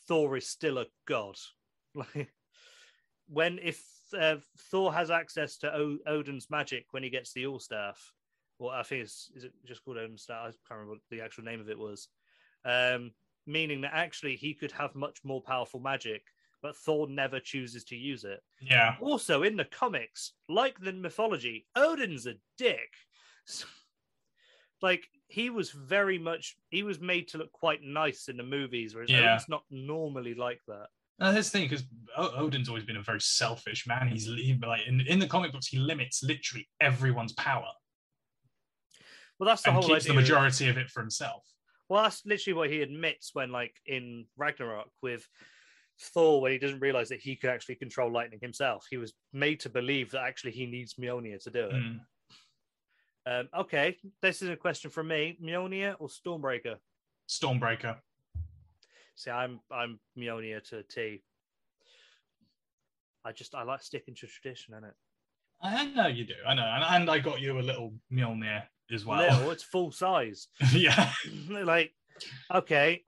S1: thor is still a god like when if uh, thor has access to o- odin's magic when he gets the all staff well i think it's is it just called staff i can't remember what the actual name of it was um meaning that actually he could have much more powerful magic but thor never chooses to use it
S2: Yeah.
S1: also, in the comics, like the mythology, Odin's a dick. So- like he was very much he was made to look quite nice in the movies, whereas
S2: Yeah.
S1: Odin's not normally like that.
S2: No, that's the thing because Odin's always been a very selfish man. He's he, like in, in the comic books, he limits literally everyone's power
S1: Well, that's the
S2: and
S1: whole
S2: keeps the majority of it for himself.
S1: Well, that's literally what he admits when, like, in Ragnarok with Thor, when he doesn't realize that he could actually control lightning himself. He was made to believe that actually he needs Mjolnir to do it.
S2: Mm.
S1: Um, okay, this is a question from me: Mjolnir or Stormbreaker?
S2: Stormbreaker.
S1: See, I'm I'm Mjolnir to a T. I just I like sticking to tradition, innit?
S2: I know you do. I know, and, and I got you a little Mjolnir as well.
S1: little, it's full size.
S2: yeah.
S1: like, okay,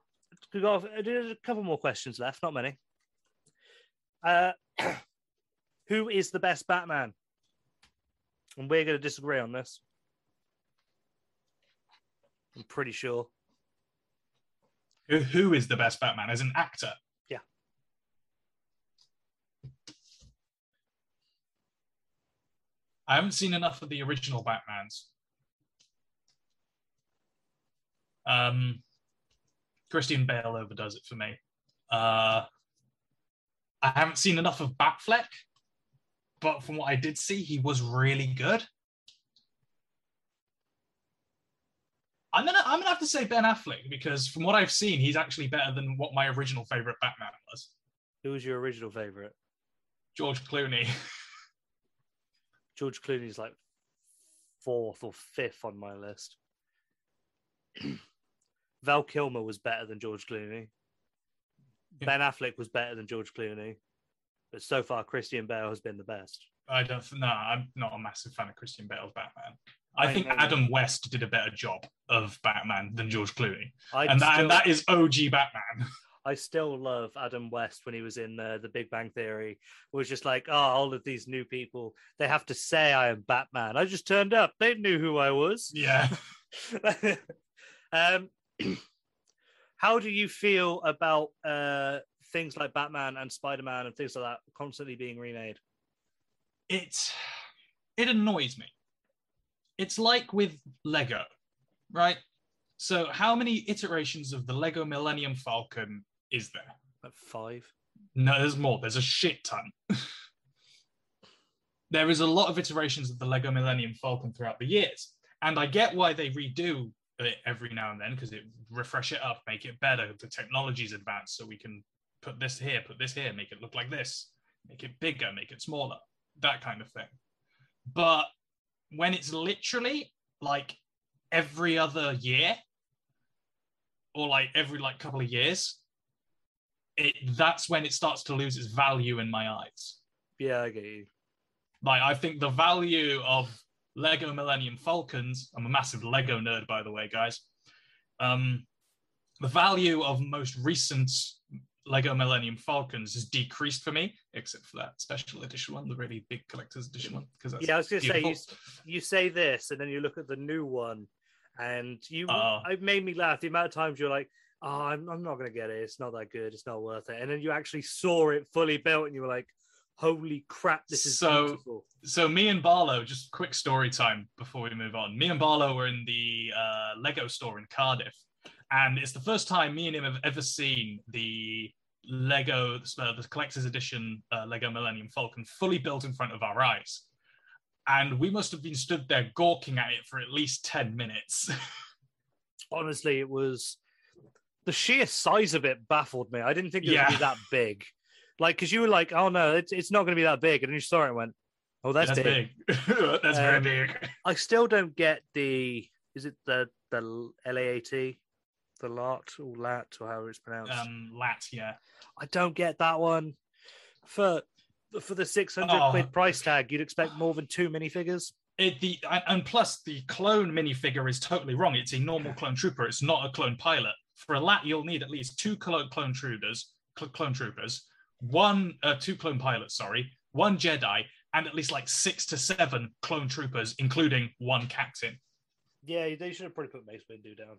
S1: we've got a, a couple more questions left, not many. Uh, who is the best Batman? And we're going to disagree on this. I'm pretty sure.
S2: Who, who is the best Batman as an actor?
S1: Yeah.
S2: I haven't seen enough of the original Batmans. Um, Christian Bale overdoes it for me. Uh, I haven't seen enough of Batfleck, but from what I did see, he was really good. I'm gonna I'm gonna have to say Ben Affleck because from what I've seen, he's actually better than what my original favorite Batman was.
S1: Who was your original favorite?
S2: George Clooney.
S1: George Clooney's like fourth or fifth on my list. Val Kilmer was better than George Clooney.
S2: Yeah.
S1: Ben Affleck was better than George Clooney. But so far, Christian Bale has been the best.
S2: I don't. No, I'm not a massive fan of Christian Bale's Batman. I,
S1: I
S2: think
S1: know.
S2: Adam West did a better job of Batman than George Clooney, and that
S1: still,
S2: that is OG Batman.
S1: I still love Adam West when he was in uh, the Big Bang Theory. It was just like, oh, all of these new people, they have to say I am Batman. I just turned up. They knew who I was.
S2: yeah.
S1: um, how do you feel about uh, things like Batman and Spider Man and things like that constantly being remade?
S2: it it annoys me. It's like with Lego, right? So how many iterations of the Lego Millennium Falcon is there?
S1: Like five.
S2: No, there's more. There's a shit ton. there is a lot of iterations of the Lego Millennium Falcon throughout the years. And I get why they redo it every now and then because it refresh it up, make it better. The technology's advanced, so we can put this here, put this here, make it look like this, make it bigger, make it smaller, that kind of thing. But when it's literally like every other year or like every like couple of years, it that's when it starts to lose its value in my eyes.
S1: Yeah, I get you.
S2: Like I think the value of Lego Millennium Falcons, I'm a massive Lego nerd by the way, guys. Um the value of most recent Lego Millennium Falcons has decreased for me, except for that special edition one, the really big collector's edition one. Because
S1: Yeah, I was going to say, you, you say this, and then you look at the new one, and you,
S2: Oh.
S1: it made me laugh. The amount of times you're like, oh, I'm, I'm not going to get it. It's not that good. It's not worth it. And then you actually saw it fully built, and you were like, holy crap, this is
S2: So-
S1: beautiful.
S2: so me and Barlow, just quick story time before we move on. Me and Barlow were in the uh, Lego store in Cardiff, and it's the first time me and him have ever seen the Lego, uh, the collector's edition uh, Lego Millennium Falcon fully built in front of our eyes. And we must have been stood there gawking at it for at least 10 minutes.
S1: Honestly, it was the sheer size of it baffled me. I didn't think it was going to
S2: Yeah.
S1: be that big. Like, because you were like, oh no, it's, it's not going to be that big. And then you saw it and went, oh, that's, big.
S2: big. That's very
S1: Um,
S2: big.
S1: I still don't get the, is it the, the LAAT? The LAT or LAT or however it's pronounced.
S2: Um, lat, yeah.
S1: I don't get that one. For for the six hundred
S2: Oh.
S1: quid price tag, you'd expect more than two minifigures.
S2: It, the and, plus the clone minifigure is totally wrong. It's a normal clone trooper. It's not a clone pilot. For a lat, you'll need at least two clone clone troopers, cl- clone troopers, one uh, two clone pilots, sorry, one Jedi, and at least like six to seven clone troopers, including one captain.
S1: Yeah, they should have probably put Mace Windu down.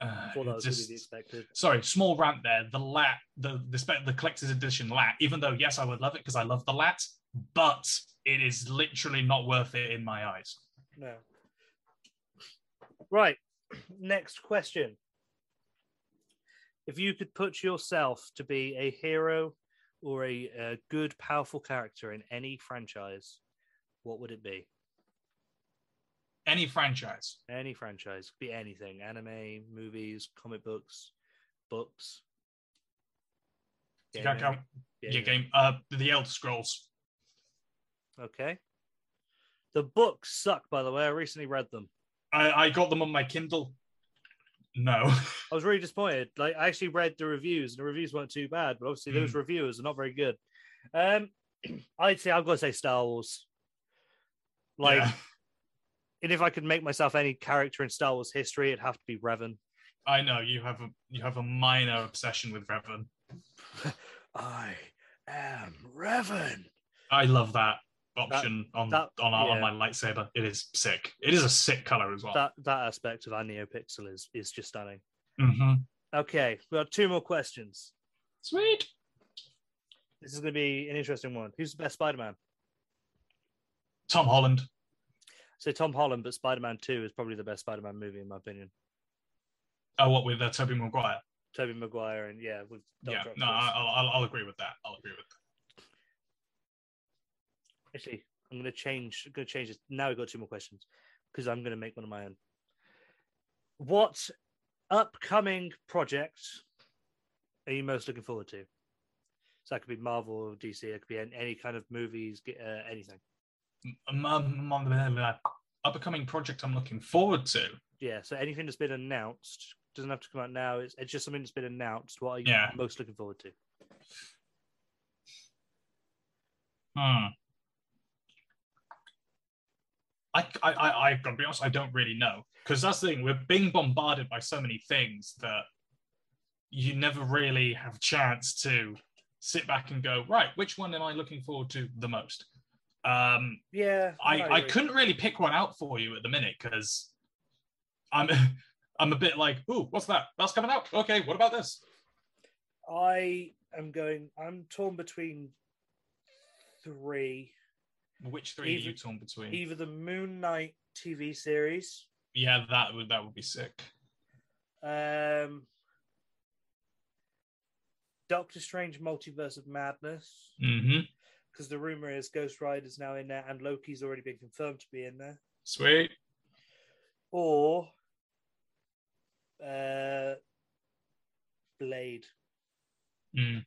S2: Uh,
S1: Thought that was
S2: just- sorry, small rant there. The lat, the the, spe- the collector's edition lat. Even though yes, I would love it because I love the lat, but it is literally not worth it in my eyes.
S1: No. Right. Next question. If you could put yourself to be a hero or a, a good, powerful character in any franchise, what would it be?
S2: Any franchise.
S1: Any franchise, could be anything anime, movies, comic books, books.
S2: You can't count
S1: Yeah,
S2: your
S1: yeah.
S2: game. Uh, the Elder Scrolls.
S1: Okay. The books suck, by the way. I recently read them.
S2: I, I got them on my Kindle. No.
S1: I was really disappointed. Like, I actually read the reviews, and the reviews weren't too bad, but obviously those
S2: Hmm.
S1: reviewers are not very good. Um, I'd say I've got to say Star Wars. Like,
S2: Yeah.
S1: and if I could make myself any character in Star Wars history, it'd have to be Revan.
S2: I know you have a you have a minor obsession with Revan.
S1: I am Revan.
S2: I love that option on
S1: that-
S2: on our, on my lightsaber. It is sick. It is a sick color as well.
S1: That that aspect of our NeoPixel is is just stunning.
S2: hmm
S1: Okay, we got two more questions.
S2: Sweet.
S1: This is going to be an interesting one. Who's the best Spider-Man?
S2: Tom Holland.
S1: So Tom Holland, but Spider-Man Two is probably the best Spider-Man movie in my opinion.
S2: Oh, what with uh, Tobey Maguire?
S1: Tobey Maguire and yeah, with Dr.
S2: yeah, no, I'll, I'll I'll agree with that. I'll agree with that.
S1: Actually, I'm going to change. I'm going to change this. Now we've got two more questions because I'm going to make one of my own. What upcoming projects are you most looking forward to? So that could be Marvel or DC. It could be any kind of movies, uh, anything.
S2: Um, um. Upcoming project I'm looking forward to.
S1: Yeah. So anything that's been announced doesn't have to come out now. It's, it's just something that's been announced. What are you
S2: Yeah.
S1: most looking forward to?
S2: Hmm. I, I, I, I gotta be honest, I don't really know because that's the thing. We're being bombarded by so many things that you never really have a chance to sit back and go, right, which one am I looking forward to the most? Um,
S1: Yeah.
S2: I, I couldn't really pick one out for you at the minute because I'm, I'm a bit like, ooh, what's that? That's coming out. Okay, what about this?
S1: I am going. I'm torn between three.
S2: Which three are you
S1: Either-
S2: torn between?
S1: Either the Moon Knight TV series,
S2: yeah, that would that would be sick.
S1: um, Doctor Strange Multiverse of Madness,
S2: Mm-hmm.
S1: because the rumor is Ghost Rider's now in there and Loki's already been confirmed to be in there,
S2: Sweet.
S1: or uh, Blade,
S2: Mm.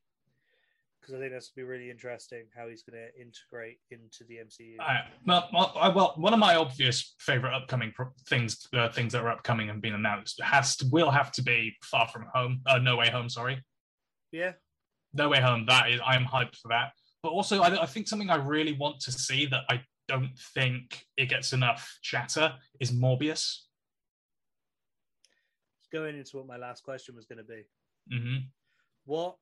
S1: Because I think that's gonna be really interesting how he's going to integrate into the MCU.
S2: I, well, well, one of my obvious favorite upcoming pro- things, uh, things that are upcoming and being announced, has to will have to be Far From Home. Uh, no Way Home. Sorry,
S1: yeah,
S2: No Way Home. That is, I am hyped for that. But also, I, I think something I really want to see that I don't think it gets enough chatter is Morbius.
S1: going into what my last question was going to be.
S2: hmm
S1: What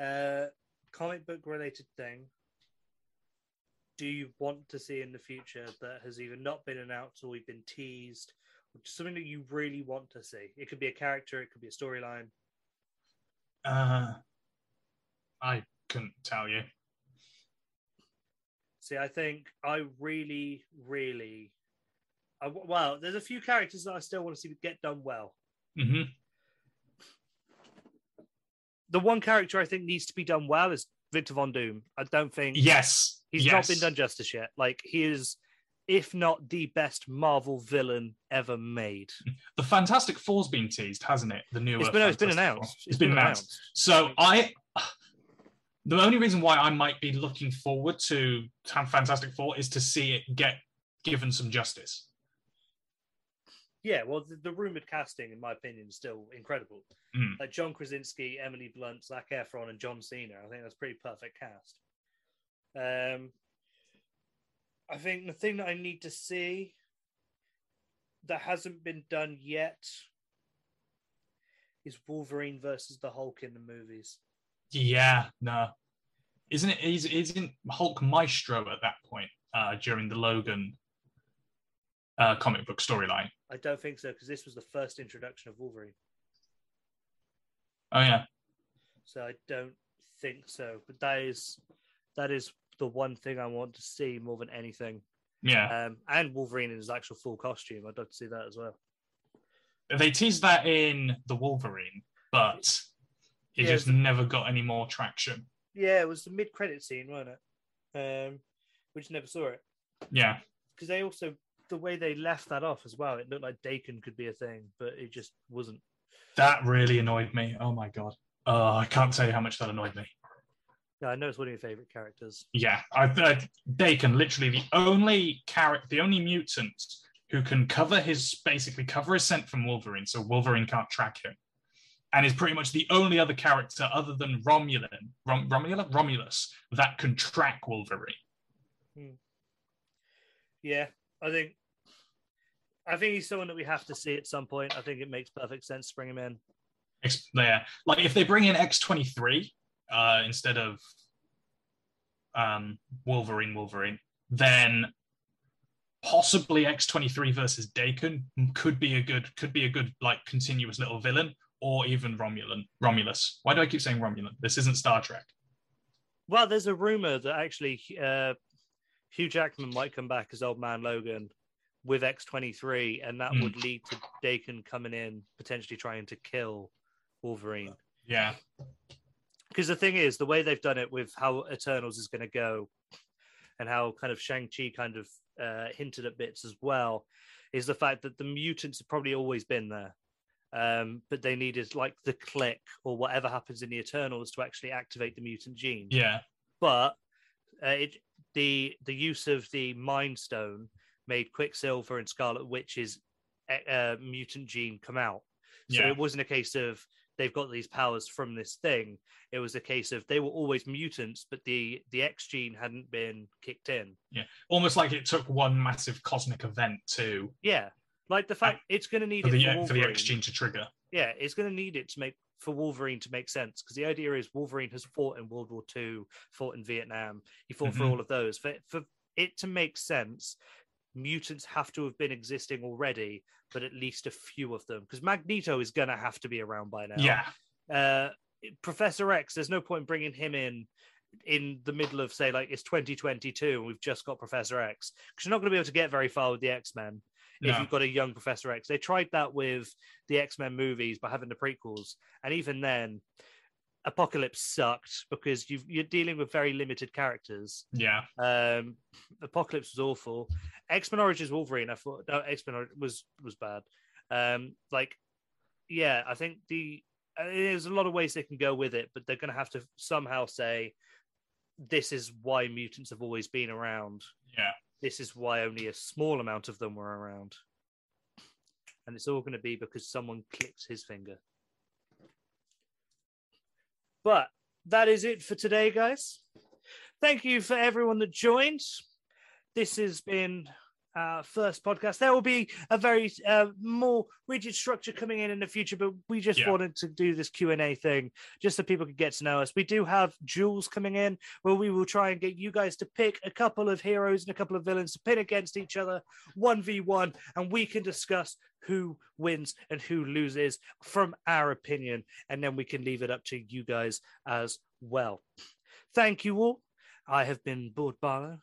S1: uh, comic book related thing do you want to see in the future that has either not been announced or we've been teased, or just something that you really want to see? It could be a character, it could be a storyline.
S2: Uh, I couldn't tell you.
S1: See, I think I really, really, I, well, there's a few characters that I still want to see get done well.
S2: hmm
S1: The one character I think needs to be done well is Victor Von Doom. I don't think
S2: Yes,
S1: He's
S2: yes.
S1: not been done justice yet. Like he is, if not the best Marvel villain ever made.
S2: The Fantastic Four's been teased, hasn't it? The new.
S1: It's been, it's been announced.
S2: it's been announced. So I, the only reason why I might be looking forward to have Fantastic Four is to see it get given some justice.
S1: Yeah, well, the, the rumored casting, in my opinion, is still incredible.
S2: Mm.
S1: Like John Krasinski, Emily Blunt, Zac Efron, and John Cena. I think that's a pretty perfect cast. Um, I think the thing that I need to see that hasn't been done yet is Wolverine versus the Hulk in the movies.
S2: Yeah, no, isn't it? Is isn't Hulk Maestro at that point uh, during the Logan uh, comic book storyline?
S1: I don't think so because this was the first introduction of Wolverine.
S2: Oh yeah,
S1: So I don't think so. But that is that is the one thing I want to see more than anything.
S2: yeah.
S1: Um, and Wolverine in his actual full costume. I'd love to see that as well.
S2: They teased that in the Wolverine, but it
S1: Yeah,
S2: just never got any more traction.
S1: Yeah, it was the mid-credit scene, wasn't it? Um, we just never saw it
S2: Yeah,
S1: because they also the way they left that off as well. It looked like Daken could be a thing, but it just wasn't.
S2: that really annoyed me. Oh my god. Oh, I can't tell you how much that annoyed me.
S1: Yeah, I know it's one of your favorite characters.
S2: Yeah, I, I Daken, literally the only character, the only mutant who can cover his basically cover his scent from Wolverine, so Wolverine can't track him, and is pretty much the only other character other than Romulan, Rom, Romula, Romulus that can track Wolverine. Hmm.
S1: Yeah, I think I think he's someone that we have to see at some point. I think it makes perfect sense to bring him in.
S2: Yeah, like if they bring in X twenty three uh, instead of um, Wolverine, Wolverine, then possibly X twenty three versus Daken could be a good could be a good like continuous little villain, or even Romulan Romulus. Why do I keep saying Romulan? This isn't Star Trek.
S1: Well, there's a rumor that actually uh, Hugh Jackman might come back as Old Man Logan with X23, and that
S2: Mm.
S1: would lead to Daken coming in, potentially trying to kill Wolverine.
S2: Yeah,
S1: Because the thing is, the way they've done it with how Eternals is going to go, and how kind of Shang-Chi kind of uh, hinted at bits as well, is the fact that the mutants have probably always been there. Um, but they needed like the click or whatever happens in the Eternals to actually activate the mutant gene.
S2: yeah,
S1: but uh, it the the use of the Mind Stone made Quicksilver and Scarlet Witch's uh, mutant gene come out. So
S2: Yeah.
S1: it wasn't a case of they've got these powers from this thing. It was a case of they were always mutants, but the the X gene hadn't been kicked in.
S2: Yeah, almost like it took one massive cosmic event to
S1: Yeah, like the fact it's going to need
S2: for
S1: it
S2: the
S1: for,
S2: for the X gene to trigger.
S1: yeah, it's going to need it to make for Wolverine to make sense because the idea is Wolverine has fought in World War II, fought in Vietnam, he fought for
S2: Mhm.
S1: all of those. For for it to make sense, mutants have to have been existing already, but at least a few of them because Magneto is going to have to be around by now.
S2: Yeah,
S1: Uh, Professor X, there's no point bringing him in in the middle of say like it's 2022 and we've just got Professor X because you're not going to be able to get very far with the X Men if you've got a young Professor X. They tried that with the X Men movies by having the prequels, and even then, Apocalypse sucked because you've, you're dealing with very limited characters.
S2: yeah,
S1: Um, Apocalypse was awful. X Men Origins Wolverine, I thought no, X Men was was bad. Um, like, yeah, I think the uh, there's a lot of ways they can go with it, but they're going to have to somehow say this is why mutants have always been around
S2: yeah.
S1: this is why only a small amount of them were around. And it's all going to be because someone clicked his finger. But that is it for today, guys. Thank you for everyone that joined. This has been our first podcast. There will be a very uh, more rigid structure coming in in the future, but we just
S2: Yeah.
S1: wanted to do this Q and A thing just so people could get to know us. We do have duels coming in where we will try and get you guys to pick a couple of heroes and a couple of villains to pin against each other, one v one, and we can discuss who wins and who loses from our opinion, and then we can leave it up to you guys as well. Thank you all. I have been Bored Barlow.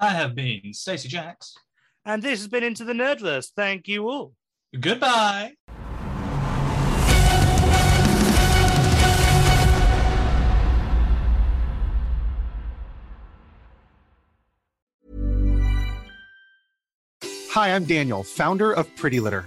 S2: I have been Stacey Jacks.
S1: And this has been Into the Nerdverse. Thank you all.
S2: Goodbye.
S3: Hi, I'm Daniel, founder of Pretty Litter.